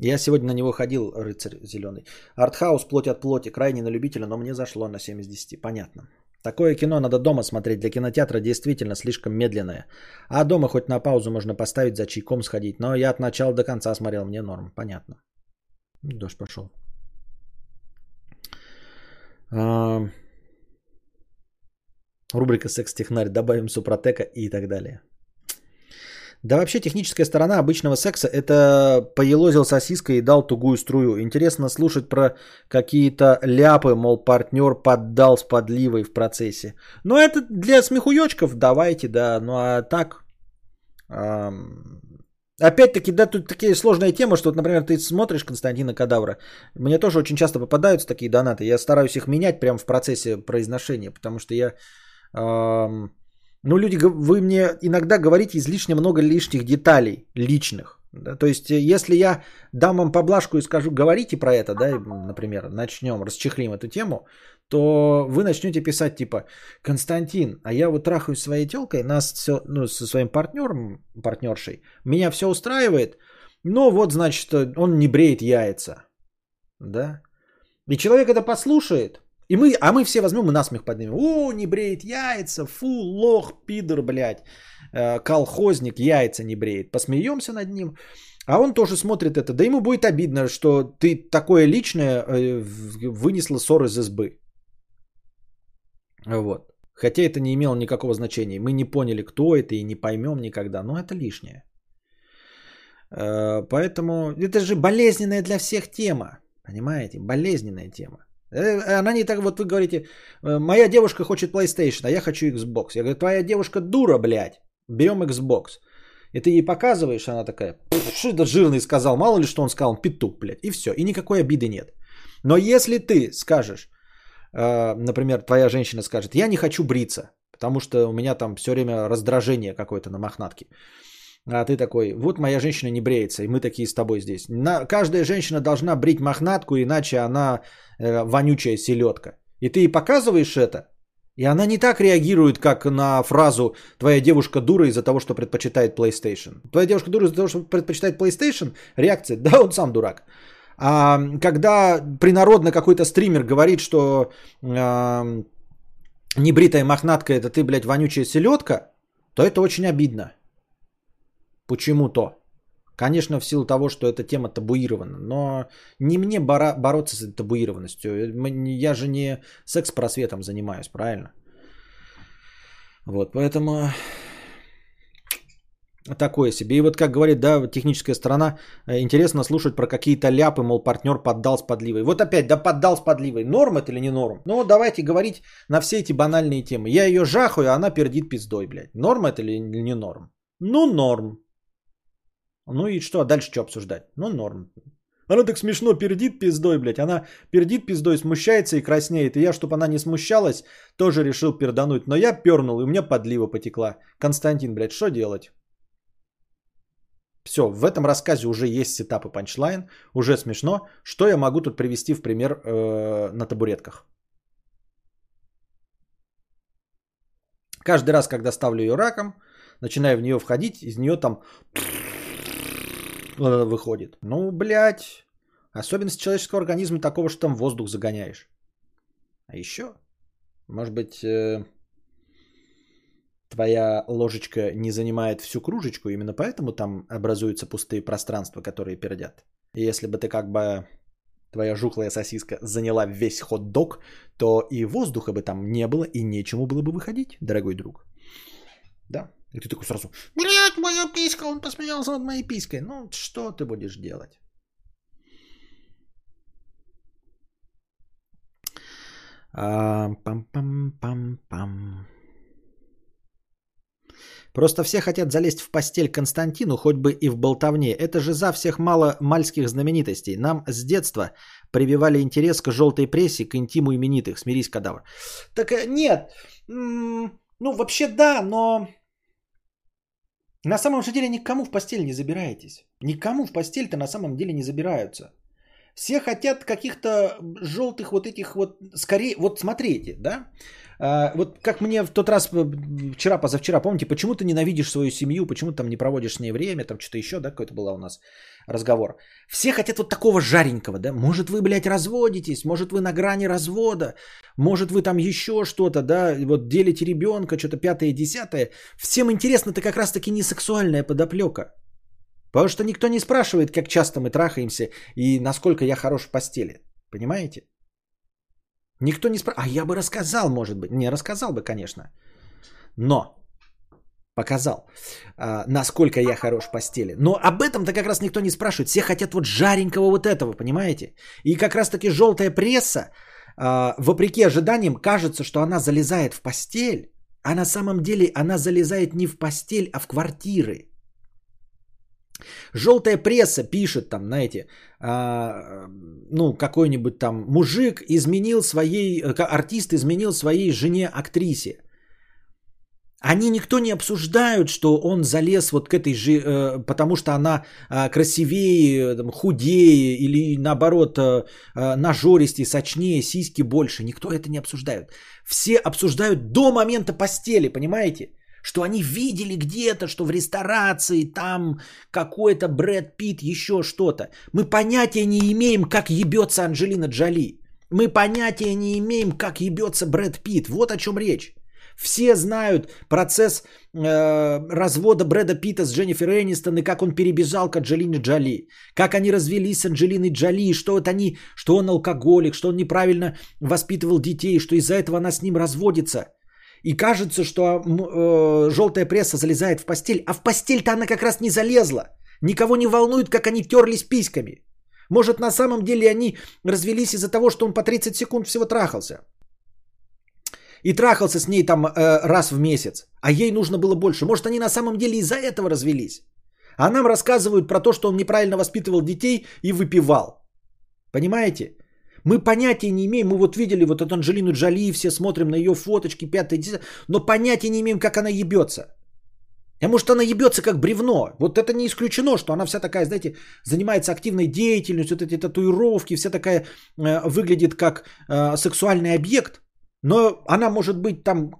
[SPEAKER 1] Я сегодня на него ходил, рыцарь зеленый. Артхаус плоть от плоти, крайне на любителя, но мне зашло на 7 из 10. Понятно. Такое кино надо дома смотреть. Для кинотеатра действительно слишком медленное. А дома хоть на паузу можно поставить, за чайком сходить. Но я от начала до конца смотрел, мне норм. Понятно. Дождь пошел. А... Рубрика «Секс-технарь». Добавим супротека и так далее. Да вообще техническая сторона обычного секса – это поелозил сосиской и дал тугую струю. Интересно слушать про какие-то ляпы, мол, партнер поддал с подливой в процессе. Но это для смехуёчков, давайте, да. Ну а так, эм, Опять-таки, да, тут такие сложная тема, что, вот, например, ты смотришь Константина Кадавра, мне тоже очень часто попадаются такие донаты, я стараюсь их менять прямо в процессе произношения, потому что я... Эм, ну, люди, вы мне иногда говорите излишне много лишних деталей, личных. Да? То есть, если я дам вам поблажку и скажу, говорите про это, да, например, начнем, расчехлим эту тему, то вы начнете писать типа, Константин, а я вот трахаюсь своей телкой, нас все, ну, со своим партнером, партнершей, меня все устраивает, но вот, значит, он не бреет яйца, да, и человек это послушает, и мы, а мы все возьмем и насмех поднимем. О, не бреет яйца, фу, лох, пидор, блядь, э, колхозник яйца не бреет. Посмеемся над ним. А он тоже смотрит это. Да ему будет обидно, что ты такое личное э, вынесла ссор из избы. Вот. Хотя это не имело никакого значения. Мы не поняли, кто это и не поймем никогда. Но это лишнее. Э, поэтому это же болезненная для всех тема. Понимаете? Болезненная тема. Э, она не так, вот вы говорите, «Э, моя девушка хочет PlayStation, а я хочу Xbox. Я говорю, твоя девушка дура, блядь, берем Xbox. И ты ей показываешь, она такая, что это жирный сказал, мало ли что он сказал, он петух, блядь, и все, и никакой обиды нет. Но если ты скажешь, э, например, твоя женщина скажет, я не хочу бриться, потому что у меня там все время раздражение какое-то на мохнатке. А ты такой, вот моя женщина не бреется, и мы такие с тобой здесь. На, каждая женщина должна брить мохнатку, иначе она э, вонючая селедка. И ты ей показываешь это, и она не так реагирует, как на фразу «твоя девушка дура из-за того, что предпочитает PlayStation». Твоя девушка дура из-за того, что предпочитает PlayStation, реакция «да, он сам дурак». А когда принародно какой-то стример говорит, что э, небритая мохнатка это ты, блядь, вонючая селедка, то это очень обидно. Почему-то. Конечно, в силу того, что эта тема табуирована, но не мне бора- бороться с этой табуированностью. Я же не секс-просветом занимаюсь, правильно? Вот, поэтому такое себе. И вот как говорит, да, техническая сторона, э, интересно слушать про какие-то ляпы, мол, партнер поддал с подливой. Вот опять, да поддал с подливой. Норм это или не норм? Ну, давайте говорить на все эти банальные темы. Я ее жахаю, а она пердит пиздой, блядь. Норм это или не норм? Ну, норм. Ну и что, дальше что обсуждать? Ну, норм. Она так смешно пердит пиздой, блядь. Она пердит пиздой, смущается и краснеет. И я, чтобы она не смущалась, тоже решил пердануть. Но я пернул, и у меня подлива потекла. Константин, блядь, что делать? Все, в этом рассказе уже есть сетап и панчлайн. Уже смешно. Что я могу тут привести в пример э, на табуретках? Каждый раз, когда ставлю ее раком, начинаю в нее входить, из нее там выходит. Ну, блядь. Особенность человеческого организма такого, что там воздух загоняешь. А еще, может быть, э, твоя ложечка не занимает всю кружечку, именно поэтому там образуются пустые пространства, которые пердят. И если бы ты как бы твоя жухлая сосиска заняла весь хот-дог, то и воздуха бы там не было, и нечему было бы выходить, дорогой друг. Да. И ты такой сразу, блядь, моя писька, он посмеялся над моей писькой. Ну, что ты будешь делать? А, пам-пам-пам-пам. Просто все хотят залезть в постель Константину, хоть бы и в болтовне. Это же за всех мало мальских знаменитостей. Нам с детства прививали интерес к желтой прессе, к интиму именитых. Смирись, кадавр. Так э, нет. Ну, вообще да, но на самом же деле никому в постель не забираетесь. Никому в постель-то на самом деле не забираются. Все хотят каких-то желтых вот этих вот, скорее, вот смотрите, да, а, вот как мне в тот раз, э, вчера, позавчера, помните, почему ты ненавидишь свою семью, почему ты там не проводишь с ней время, там что-то еще, да, какой-то был у нас разговор. Все хотят вот такого жаренького, да, может вы, блядь, разводитесь, может вы на грани развода, может вы там еще что-то, да, вот делите ребенка, что-то пятое, десятое. Всем интересно, это как раз-таки не сексуальная подоплека. Потому что никто не спрашивает, как часто мы трахаемся и насколько я хорош в постели. Понимаете? Никто не спрашивает. А я бы рассказал, может быть. Не рассказал бы, конечно. Но показал, а, насколько я хорош в постели. Но об этом-то как раз никто не спрашивает. Все хотят вот жаренького вот этого, понимаете? И как раз-таки желтая пресса, а, вопреки ожиданиям, кажется, что она залезает в постель, а на самом деле она залезает не в постель, а в квартиры. Желтая пресса пишет там, знаете, а, ну, какой-нибудь там мужик изменил своей, э, артист изменил своей жене-актрисе. Они никто не обсуждают, что он залез вот к этой же, э, потому что она э, красивее, там, худее или наоборот э, э, нажористее, сочнее, сиськи больше. Никто это не обсуждает. Все обсуждают до момента постели, понимаете? Что они видели где-то, что в ресторации там какой-то Брэд Питт, еще что-то. Мы понятия не имеем, как ебется Анджелина Джоли. Мы понятия не имеем, как ебется Брэд Питт. Вот о чем речь. Все знают процесс э, развода Брэда Питта с Дженнифер Энистон и как он перебежал к Анджелине Джоли. Как они развелись с Анджелиной Джоли, что вот они, что он алкоголик, что он неправильно воспитывал детей, что из-за этого она с ним разводится. И кажется, что э, желтая пресса залезает в постель, а в постель-то она как раз не залезла. Никого не волнует, как они терлись письками. Может, на самом деле они развелись из-за того, что он по 30 секунд всего трахался и трахался с ней там э, раз в месяц, а ей нужно было больше. Может, они на самом деле из-за этого развелись. А нам рассказывают про то, что он неправильно воспитывал детей и выпивал. Понимаете? Мы понятия не имеем, мы вот видели вот эту Анджелину Джоли, все смотрим на ее фоточки, пятое, десятое, но понятия не имеем, как она ебется. А может она ебется как бревно. Вот это не исключено, что она вся такая, знаете, занимается активной деятельностью, вот эти татуировки, вся такая э, выглядит как э, сексуальный объект. Но она может быть там,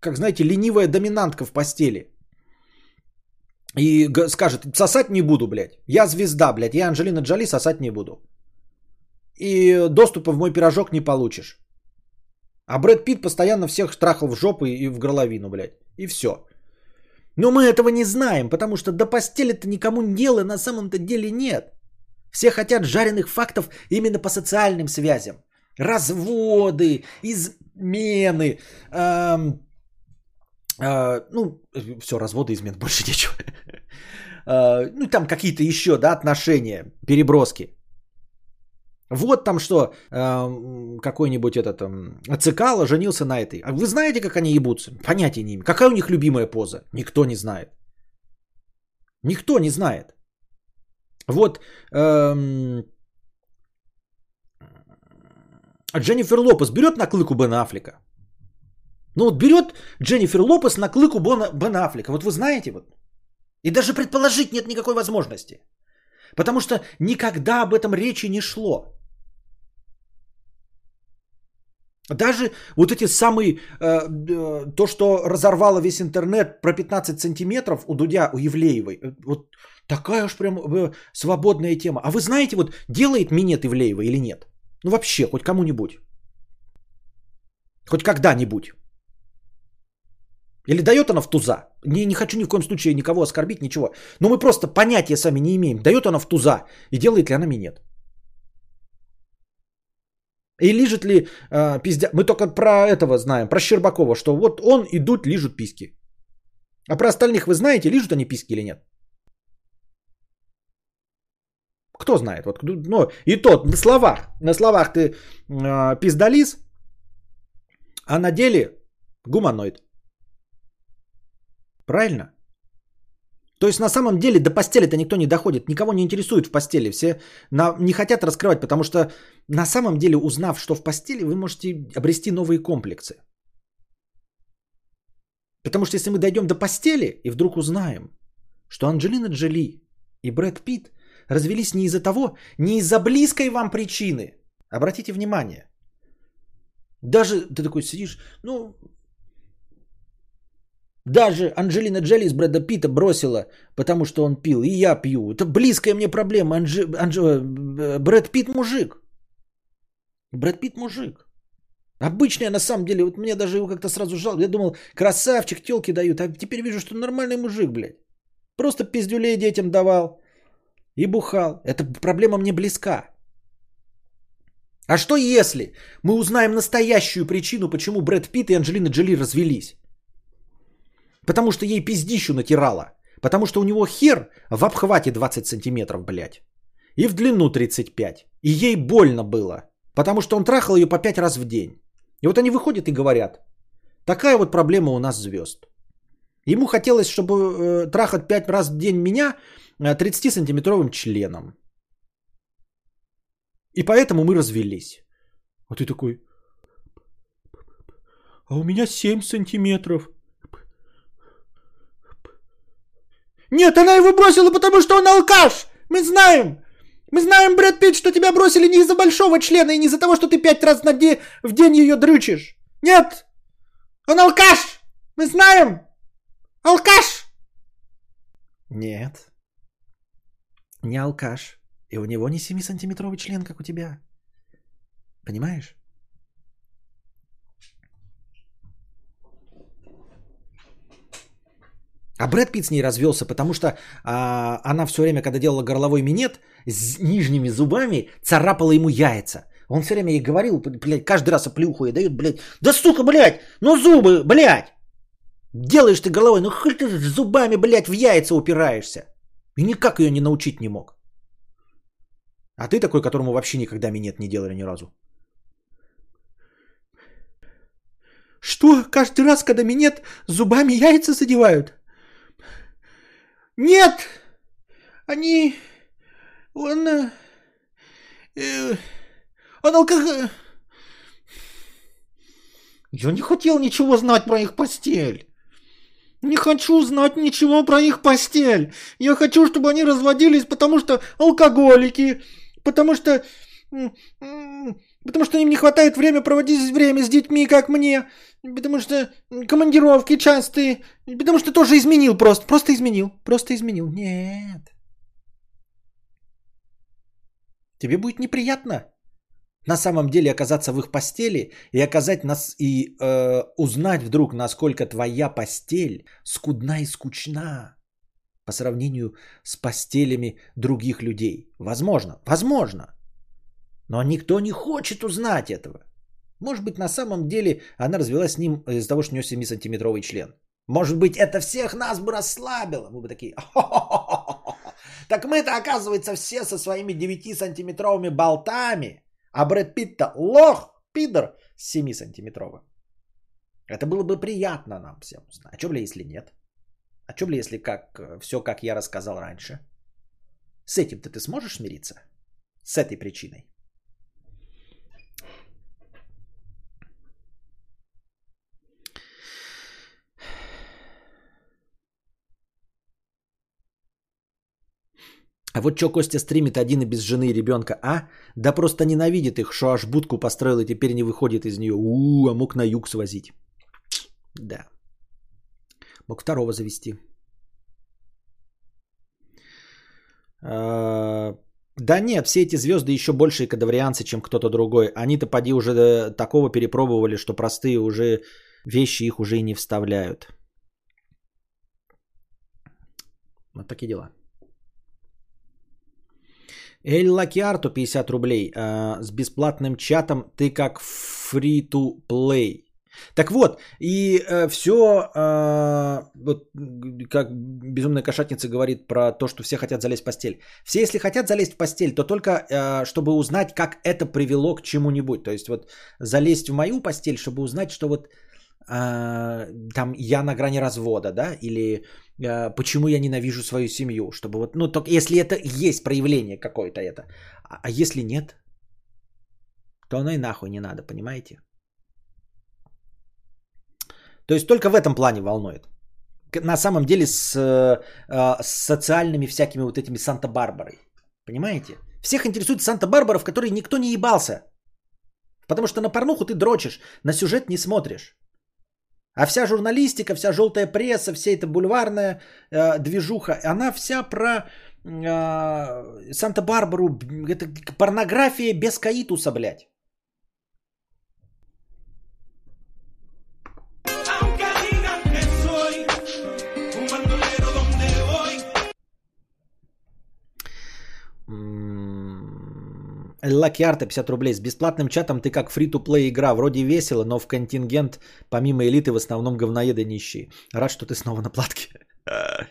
[SPEAKER 1] как знаете, ленивая доминантка в постели. И скажет, сосать не буду, блядь. Я звезда, блядь. Я Анджелина Джоли, сосать не буду. И доступа в мой пирожок не получишь. А Брэд Питт постоянно всех трахал в жопу и в горловину, блядь. И все. Но мы этого не знаем, потому что до постели-то никому дела на самом-то деле нет. Все хотят жареных фактов именно по социальным связям. Разводы, из измены, э, э, ну, все, разводы, измен, (laughs) больше нечего. (laughs) э, ну, там какие-то еще, да, отношения, переброски. Вот там что, э, какой-нибудь этот э, Цикало женился на этой. А вы знаете, как они ебутся? Понятия не имею. Какая у них любимая поза? Никто не знает. Никто не знает. Вот эм, а Дженнифер Лопес берет наклыку Бена Аффлека? Ну вот берет Дженнифер Лопес наклыку Бена, Бена Аффлека. Вот вы знаете вот. И даже предположить нет никакой возможности. Потому что никогда об этом речи не шло. Даже вот эти самые, э, э, то, что разорвало весь интернет про 15 сантиметров у Дудя, у Евлеевой. Э, вот такая уж прям э, свободная тема. А вы знаете, вот делает минет Ивлеева или нет? Ну вообще, хоть кому-нибудь. Хоть когда-нибудь. Или дает она в туза? Не, не хочу ни в коем случае никого оскорбить, ничего. Но мы просто понятия сами не имеем. Дает она в туза и делает ли она минет. И лежит ли э, пиздя... Мы только про этого знаем, про Щербакова, что вот он и Дудь лижут писки. А про остальных вы знаете, лижут они писки или нет? Кто знает? Вот, ну, и тот на словах. На словах ты э, пиздалис, а на деле гуманоид. Правильно? То есть на самом деле до постели-то никто не доходит, никого не интересует в постели, все на, не хотят раскрывать, потому что на самом деле узнав, что в постели, вы можете обрести новые комплексы. Потому что если мы дойдем до постели и вдруг узнаем, что Анджелина Джоли и Брэд Питт развелись не из-за того, не из-за близкой вам причины. Обратите внимание. Даже ты такой сидишь, ну, даже Анджелина Джоли из Брэда Питта бросила, потому что он пил, и я пью. Это близкая мне проблема. Анджи... Анджи... Э, Брэд Питт мужик. Брэд Питт мужик. Обычный, на самом деле, вот мне даже его как-то сразу жал. Я думал, красавчик, телки дают. А теперь вижу, что нормальный мужик, блядь. Просто пиздюлей детям давал и бухал. Эта проблема мне близка. А что если мы узнаем настоящую причину, почему Брэд Питт и Анджелина Джоли развелись? Потому что ей пиздищу натирала. Потому что у него хер в обхвате 20 сантиметров, блядь. И в длину 35. И ей больно было. Потому что он трахал ее по 5 раз в день. И вот они выходят и говорят, такая вот проблема у нас звезд. Ему хотелось, чтобы э, трахать 5 раз в день меня 30-сантиметровым э, членом. И поэтому мы развелись. А ты такой, а у меня 7 сантиметров. Нет, она его бросила, потому что он алкаш. Мы знаем. Мы знаем, Брэд Питт, что тебя бросили не из-за большого члена и не из-за того, что ты пять раз на де... в день ее дрючишь. Нет! Он алкаш! Мы знаем! Алкаш! Нет. Не алкаш. И у него не 7-сантиметровый член, как у тебя. Понимаешь? А Брэд Питт с ней развелся, потому что а, она все время, когда делала горловой минет, с нижними зубами царапала ему яйца. Он все время ей говорил, блядь, каждый раз оплюху ей дают, блядь, да сука, блядь, ну зубы, блядь. Делаешь ты головой, ну хоть ты зубами, блядь, в яйца упираешься. И никак ее не научить не мог. А ты такой, которому вообще никогда минет не делали ни разу. Что? Каждый раз, когда минет зубами яйца задевают? Нет! Они... Он... Э, э он алкоголь... Я не хотел ничего знать про их постель. Не хочу знать ничего про их постель. Я хочу, чтобы они разводились, потому что алкоголики, потому что... Потому что им не хватает время проводить время с детьми, как мне. Потому что командировки частые. Потому что тоже изменил просто. Просто изменил. Просто изменил. Нет. Тебе будет неприятно на самом деле оказаться в их постели и оказать нас и э, узнать вдруг, насколько твоя постель скудна и скучна по сравнению с постелями других людей. Возможно, возможно. Но никто не хочет узнать этого. Может быть, на самом деле она развелась с ним из-за того, что у нее 7-сантиметровый член. Может быть, это всех нас бы расслабило. Мы бы такие, так мы-то, оказывается, все со своими 9-сантиметровыми болтами, а Брэд Питт-то лох, пидор, 7-сантиметровым. Это было бы приятно нам всем узнать. А что, бля, если нет? А что, бля, если как, все, как я рассказал раньше? С этим-то ты сможешь смириться? С этой причиной? А вот что Костя стримит один и без жены и ребенка, а? Да просто ненавидит их, что аж будку построил и теперь не выходит из нее. У, а мог на юг свозить. Да. Мог второго завести. А, да нет, все эти звезды еще большие кадаврианцы, чем кто-то другой. Они-то поди уже э, такого перепробовали, что простые уже вещи их уже и не вставляют. Вот такие дела. Эль Лакиарто 50 рублей э, с бесплатным чатом. Ты как free to play. Так вот, и э, все, э, вот как безумная кошатница говорит про то, что все хотят залезть в постель. Все, если хотят залезть в постель, то только э, чтобы узнать, как это привело к чему-нибудь. То есть вот залезть в мою постель, чтобы узнать, что вот там я на грани развода, да, или Э, почему я ненавижу свою семью, чтобы вот, ну, только если это есть проявление какое-то это, а, а если нет, то оно и нахуй не надо, понимаете? То есть только в этом плане волнует. На самом деле с, с социальными всякими вот этими Санта-Барбарой. Понимаете? Всех интересует Санта-Барбара, в которой никто не ебался. Потому что на порнуху ты дрочишь, на сюжет не смотришь. А вся журналистика, вся желтая пресса, вся эта бульварная э, движуха, она вся про э, Санта-Барбару, это порнография без каитуса, блядь. Lucky Art 50 рублей. С бесплатным чатом ты как фри-то-плей игра. Вроде весело, но в контингент помимо элиты в основном говноеды нищие. Рад, что ты снова на платке. (laughs)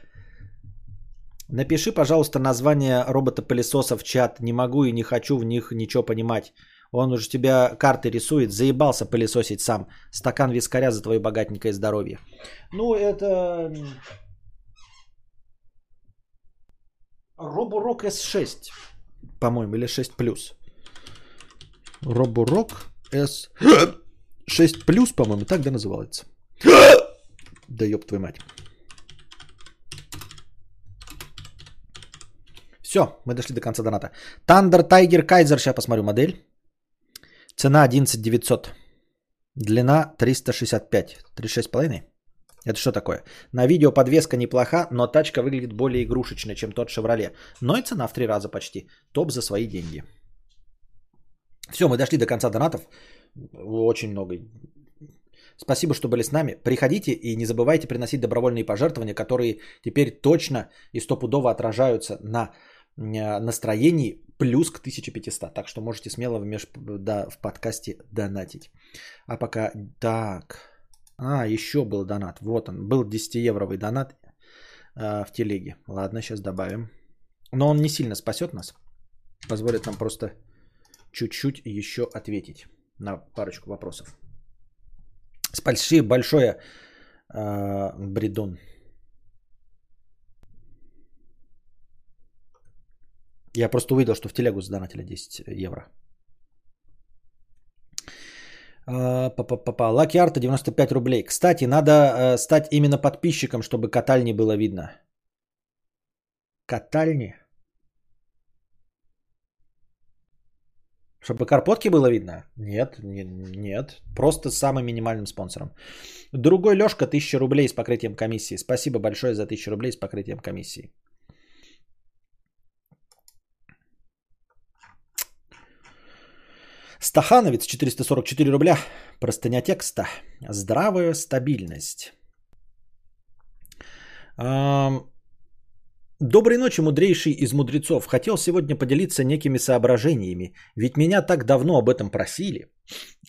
[SPEAKER 1] Напиши, пожалуйста, название робота-пылесоса в чат. Не могу и не хочу в них ничего понимать. Он уже тебя карты рисует. Заебался пылесосить сам. Стакан вискаря за твое богатенькое здоровье. Ну, это... Робурок S6, по-моему, или 6+. Робурок S6+, по-моему, так да называется. Да ёб твою мать. Все, мы дошли до конца доната. Thunder Tiger Kaiser, сейчас посмотрю модель. Цена 11 900. Длина 365. 36,5. Это что такое? На видео подвеска неплоха, но тачка выглядит более игрушечной, чем тот Chevrolet. Но и цена в три раза почти. Топ за свои деньги. Все, мы дошли до конца донатов. Очень много. Спасибо, что были с нами. Приходите и не забывайте приносить добровольные пожертвования, которые теперь точно и стопудово отражаются на э, настроении плюс к 1500. Так что можете смело в, меж... да, в подкасте донатить. А пока... Так... А, еще был донат. Вот он. Был 10-евровый донат э, в телеге. Ладно, сейчас добавим. Но он не сильно спасет нас. Позволит нам просто чуть-чуть еще ответить на парочку вопросов. Спасибо большое, э, Бредон. Я просто увидел, что в телегу задонатили 10 евро. Папа, Лаки Арта 95 рублей. Кстати, надо э, стать именно подписчиком, чтобы катальни было видно. Катальни? Чтобы карпотки было видно? Нет, не, нет. Просто самым минимальным спонсором. Другой Лешка 1000 рублей с покрытием комиссии. Спасибо большое за 1000 рублей с покрытием комиссии. Стахановец 444 рубля. Простыня текста. Здравая стабильность. Доброй ночи, мудрейший из мудрецов. Хотел сегодня поделиться некими соображениями, ведь меня так давно об этом просили.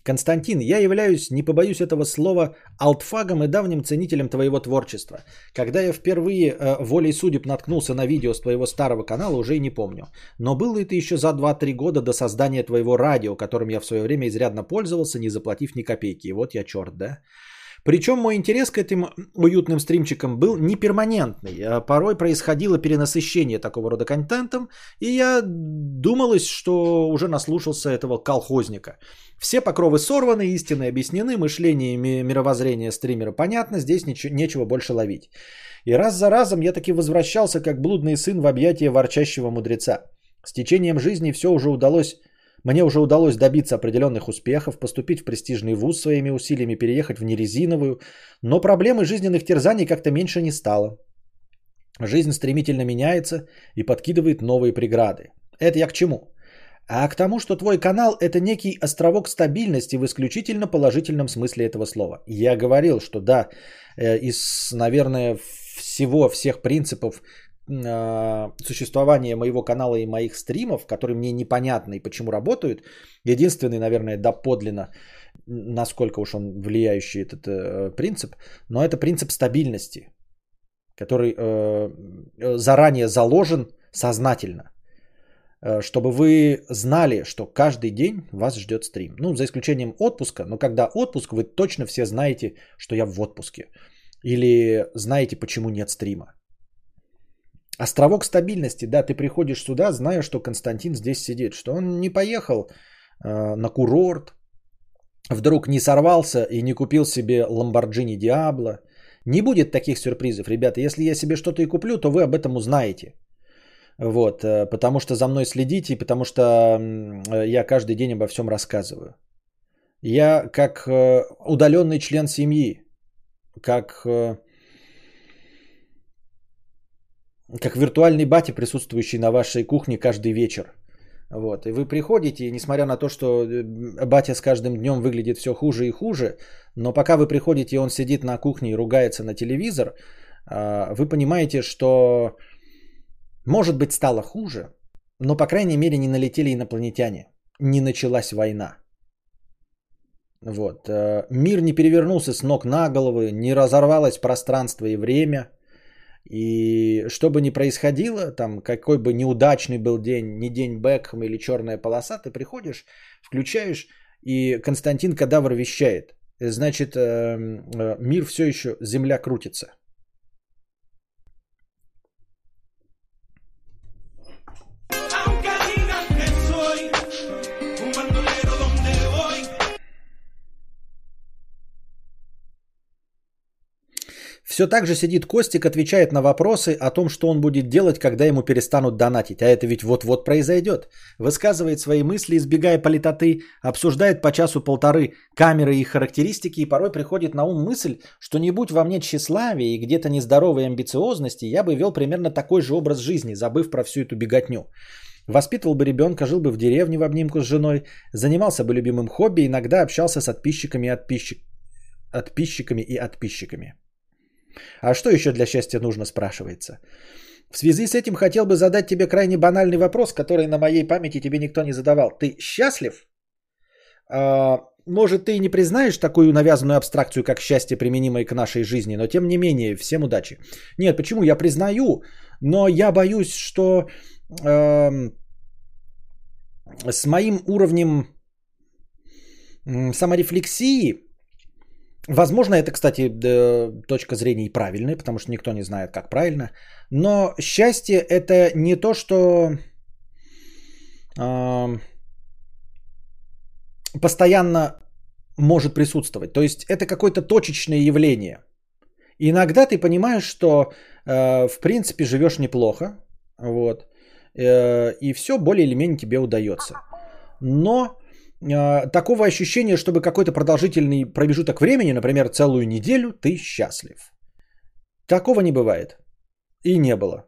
[SPEAKER 1] Константин, я являюсь, не побоюсь этого слова, алтфагом и давним ценителем твоего творчества. Когда я впервые э, волей судеб наткнулся на видео с твоего старого канала, уже и не помню. Но было это еще за 2-3 года до создания твоего радио, которым я в свое время изрядно пользовался, не заплатив ни копейки. И вот я черт, да? Причем мой интерес к этим уютным стримчикам был не перманентный. А порой происходило перенасыщение такого рода контентом, и я думалось, что уже наслушался этого колхозника. Все покровы сорваны, истины объяснены, мышление и мировоззрение стримера понятно, здесь ничего, нечего больше ловить. И раз за разом я таки возвращался как блудный сын в объятия ворчащего мудреца. С течением жизни все уже удалось мне уже удалось добиться определенных успехов, поступить в престижный вуз своими усилиями, переехать в нерезиновую, но проблемы жизненных терзаний как-то меньше не стало. Жизнь стремительно меняется и подкидывает новые преграды. Это я к чему? А к тому, что твой канал это некий островок стабильности в исключительно положительном смысле этого слова. Я говорил, что да, э, из, наверное, всего, всех принципов э, существования моего канала и моих стримов, которые мне непонятны и почему работают, единственный, наверное, доподлинно, насколько уж он влияющий этот э, принцип, но это принцип стабильности, который э, заранее заложен сознательно э, чтобы вы знали, что каждый день вас ждет стрим. Ну, за исключением отпуска, но когда отпуск, вы точно все знаете, что я в отпуске. Или знаете, почему нет стрима. Островок стабильности, да, ты приходишь сюда, зная, что Константин здесь сидит, что он не поехал э, на курорт, вдруг не сорвался и не купил себе Ламборджини Диабло. Не будет таких сюрпризов, ребята. Если я себе что-то и куплю, то вы об этом узнаете. Вот, э, потому что за мной следите, потому что э, я каждый день обо всем рассказываю. Я как э, удаленный член семьи, как э, как виртуальный батя, присутствующий на вашей кухне каждый вечер. Вот. И вы приходите, и несмотря на то, что э, батя с каждым днем выглядит все хуже и хуже, но пока вы приходите, и он сидит на кухне и ругается на телевизор, а, вы понимаете, что может быть стало хуже, но по крайней мере не налетели инопланетяне. не началась война. Вот. э, Мир не перевернулся с ног на головы, не разорвалось пространство и время. И что бы ни происходило, там какой бы неудачный был день, не день Бекхэм или черная полоса, ты приходишь, включаешь, и Константин Кадавр вещает. Значит, э, э, мир все еще, земля крутится. Все так же сидит Костик, отвечает на вопросы о том, что он будет делать, когда ему перестанут донатить. А это ведь вот-вот произойдет. Высказывает свои мысли, избегая политоты, обсуждает по часу-полторы камеры и характеристики, и порой приходит на ум мысль, что не будь во мне тщеславия и где-то нездоровой амбициозности, я бы вел примерно такой же образ жизни, забыв про всю эту беготню. Воспитывал бы ребенка, жил бы в деревне в обнимку с женой, занимался бы любимым хобби, иногда общался с подписчиками и отписчик... отписчиками и отписчиками. А что еще для счастья нужно, спрашивается. В связи с этим хотел бы задать тебе крайне банальный вопрос, который на моей памяти тебе никто не задавал. Ты счастлив? А, может, ты и не признаешь такую навязанную абстракцию, как счастье, применимое к нашей жизни, но тем не менее, всем удачи. Нет, почему? Я признаю, но я боюсь, что эм, с моим уровнем саморефлексии Возможно, это, кстати, точка зрения и правильная, потому что никто не знает, как правильно. Но счастье это не то, что э, постоянно может присутствовать. То есть это какое-то точечное явление. Иногда ты понимаешь, что э, в принципе живешь неплохо, вот, э, и все более или менее тебе удается. Но такого ощущения, чтобы какой-то продолжительный промежуток времени, например, целую неделю, ты счастлив. Такого не бывает. И не было.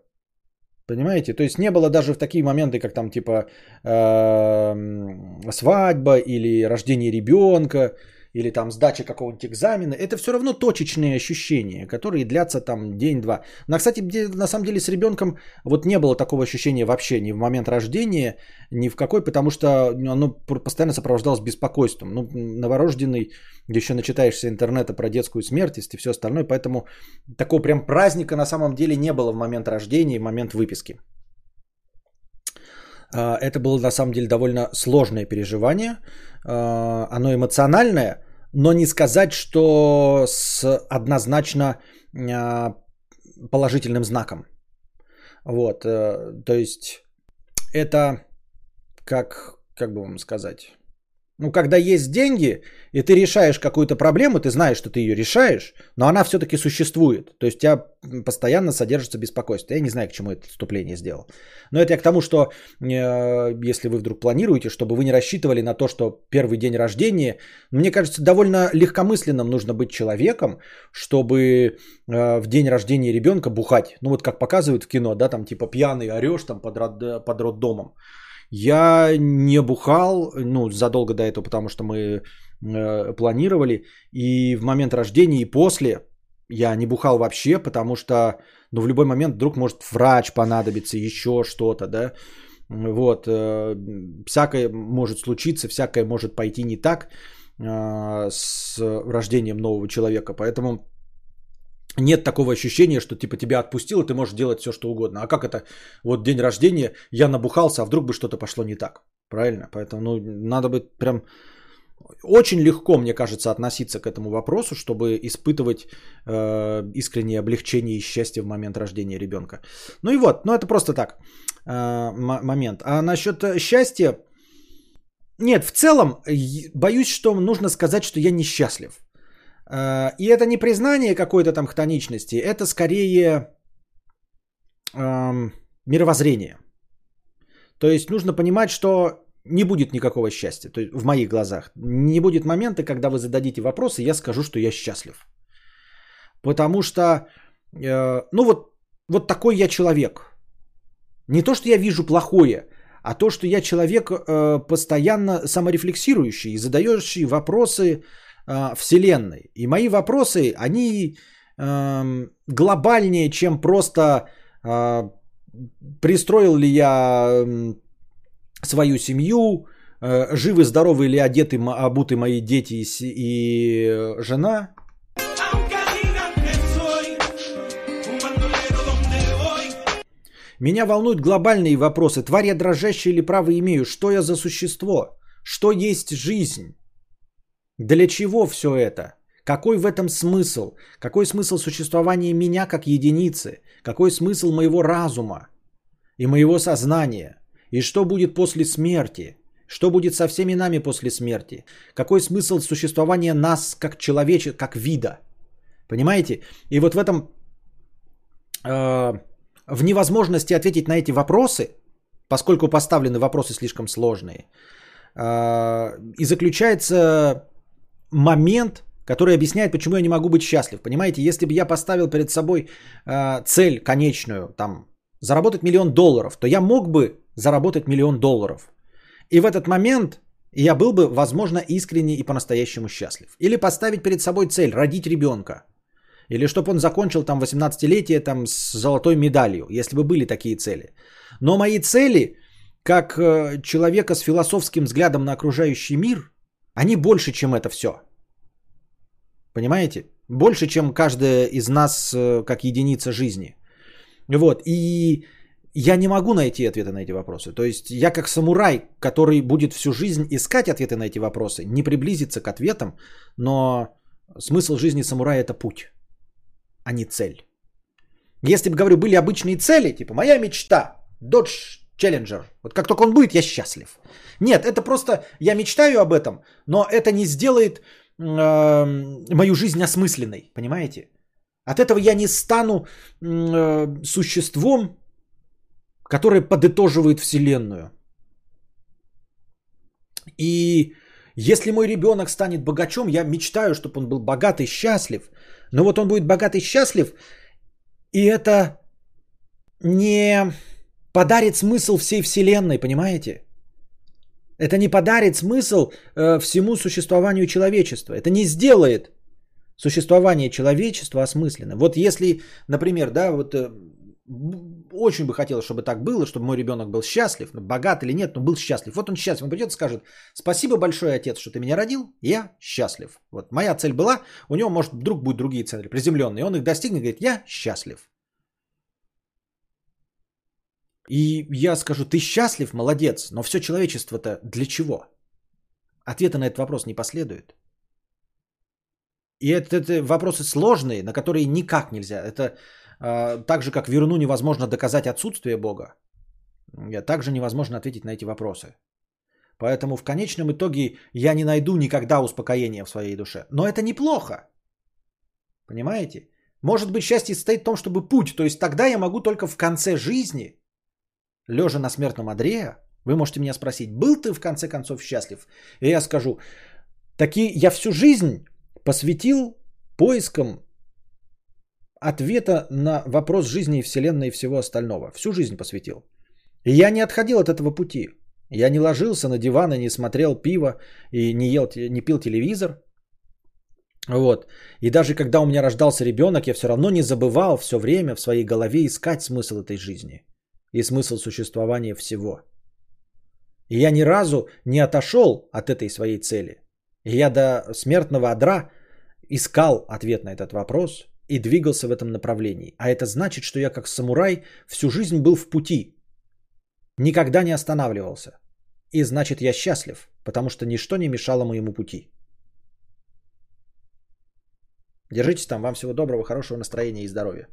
[SPEAKER 1] Понимаете? То есть не было даже в такие моменты, как там типа э, свадьба или рождение ребенка, или там сдача какого-нибудь экзамена. Это все равно точечные ощущения, которые длятся там день-два. Но, кстати, на самом деле с ребенком вот не было такого ощущения вообще ни в момент рождения, ни в какой, потому что оно пр- постоянно сопровождалось беспокойством. Ну, новорожденный, еще начитаешься интернета про детскую смертность и все остальное, поэтому такого прям праздника на самом деле не было в момент рождения и в момент выписки. А, Это было на самом деле довольно сложное переживание. А, Оно эмоциональное, но не сказать, что с однозначно а, положительным знаком. Вот, э, то есть это как, как бы вам сказать, ну, когда есть деньги, и ты решаешь какую-то проблему, ты знаешь, что ты ее решаешь, но она все-таки существует. То есть у тебя постоянно содержится беспокойство. Я не знаю, к чему это вступление сделал. Но это я к тому, что э, если вы вдруг планируете, чтобы вы не рассчитывали на то, что первый день рождения, мне кажется, довольно легкомысленным нужно быть человеком, чтобы э, в день рождения ребенка бухать. Ну вот как показывают в кино, да, там типа пьяный орешь там под, род- под роддомом. Я не бухал, ну, задолго до этого, потому что мы э, планировали. И в момент рождения, и после я не бухал вообще, потому что, ну, в любой момент вдруг может врач понадобиться, еще что-то, да. Вот, э, всякое может случиться, всякое может пойти не так э, с рождением нового человека. Поэтому нет такого ощущения, что типа тебя отпустило, ты можешь делать все, что угодно. А как это? Вот день рождения, я набухался, а вдруг бы что-то пошло не так. Правильно? Поэтому ну, надо быть прям очень легко, мне кажется, относиться к этому вопросу, чтобы испытывать э, искреннее облегчение и счастье в момент рождения ребенка. Ну и вот, ну это просто так э, момент. А насчет э, счастья, нет, в целом боюсь, что нужно сказать, что я несчастлив. Э, И это не признание какой-то там хтоничности, это скорее эм, мировоззрение. То есть нужно понимать, что не будет никакого счастья, то есть в моих глазах. Не будет момента, когда вы зададите вопрос, и я скажу, что я счастлив. Потому что, э, ну вот, вот такой я человек. Не то, что я вижу плохое, а то, что я человек э, постоянно саморефлексирующий задающий вопросы э, Вселенной. И мои вопросы, они эм, глобальнее, чем просто э, пристроил ли я м, свою семью, э, живы, здоровы или одеты, обуты мои дети и, и э, жена. Меня волнуют глобальные вопросы. Тварь я дрожащая или право имею? Что я за существо? Что есть жизнь? Для чего все это? Какой в этом смысл? Какой смысл существования меня как единицы? Какой смысл моего разума и моего сознания? И что будет после смерти? Что будет со всеми нами после смерти? Какой смысл существования нас как человече, как вида? Понимаете? И вот в этом э, в невозможности ответить на эти вопросы, поскольку поставлены вопросы слишком сложные, э, и заключается момент, который объясняет, почему я не могу быть счастлив. Понимаете, если бы я поставил перед собой э, цель конечную, там, заработать миллион долларов, то я мог бы заработать миллион долларов. И в этот момент я был бы, возможно, искренне и по-настоящему счастлив. Или поставить перед собой цель родить ребенка. Или чтобы он закончил там 18-летие там с золотой медалью, если бы были такие цели. Но мои цели, как э, человека с философским взглядом на окружающий мир, они больше, чем это все. Понимаете? Больше, чем каждая из нас э, как единица жизни. Вот. И я не могу найти ответы на эти вопросы. То есть я как самурай, который будет всю жизнь искать ответы на эти вопросы, не приблизиться к ответам, но смысл жизни самурая это путь, а не цель. Если бы, говорю, были обычные цели, типа моя мечта, Dodge Challenger, вот как только он будет, я счастлив. Нет, это просто я мечтаю об этом, но это не сделает э, мою жизнь осмысленной, понимаете? От этого я не стану э, существом, которое подытоживает Вселенную. И если мой ребенок станет богачом, я мечтаю, чтобы он был богат и счастлив. Но вот он будет богат и счастлив, и это не подарит смысл всей Вселенной, понимаете? Это не подарит смысл э, всему существованию человечества. Это не сделает существование человечества осмысленным. Вот если, например, да, вот э, очень бы хотелось, чтобы так было, чтобы мой ребенок был счастлив, ну, богат или нет, но был счастлив. Вот он счастлив, он придет и скажет, спасибо большое, отец, что ты меня родил, я счастлив. Вот моя цель была, у него, может, вдруг будут другие цели, приземленные, он их достигнет, говорит, я счастлив. И я скажу, ты счастлив, молодец, но все человечество-то для чего? Ответа на этот вопрос не последует. И это, это вопросы сложные, на которые никак нельзя. Это э, так же, как верну невозможно доказать отсутствие Бога. Также невозможно ответить на эти вопросы. Поэтому в конечном итоге я не найду никогда успокоения в своей душе. Но это неплохо. Понимаете? Может быть, счастье состоит в том, чтобы путь. То есть тогда я могу только в конце жизни, лежа на смертном одре, вы можете меня спросить, был ты в конце концов счастлив? И я скажу, таки я всю жизнь посвятил поискам ответа на вопрос жизни и вселенной и всего остального. Всю жизнь посвятил. И я не отходил от этого пути. Я не ложился на диван и не смотрел пиво и не, ел, не пил телевизор. Вот. И даже когда у меня рождался ребенок, я все равно не забывал все время в своей голове искать смысл этой жизни и смысл существования всего. И я ни разу не отошел от этой своей цели. И я до смертного одра искал ответ на этот вопрос и двигался в этом направлении. А это значит, что я как самурай всю жизнь был в пути. Никогда не останавливался. И значит я счастлив, потому что ничто не мешало моему пути. Держитесь там. Вам всего доброго, хорошего настроения и здоровья.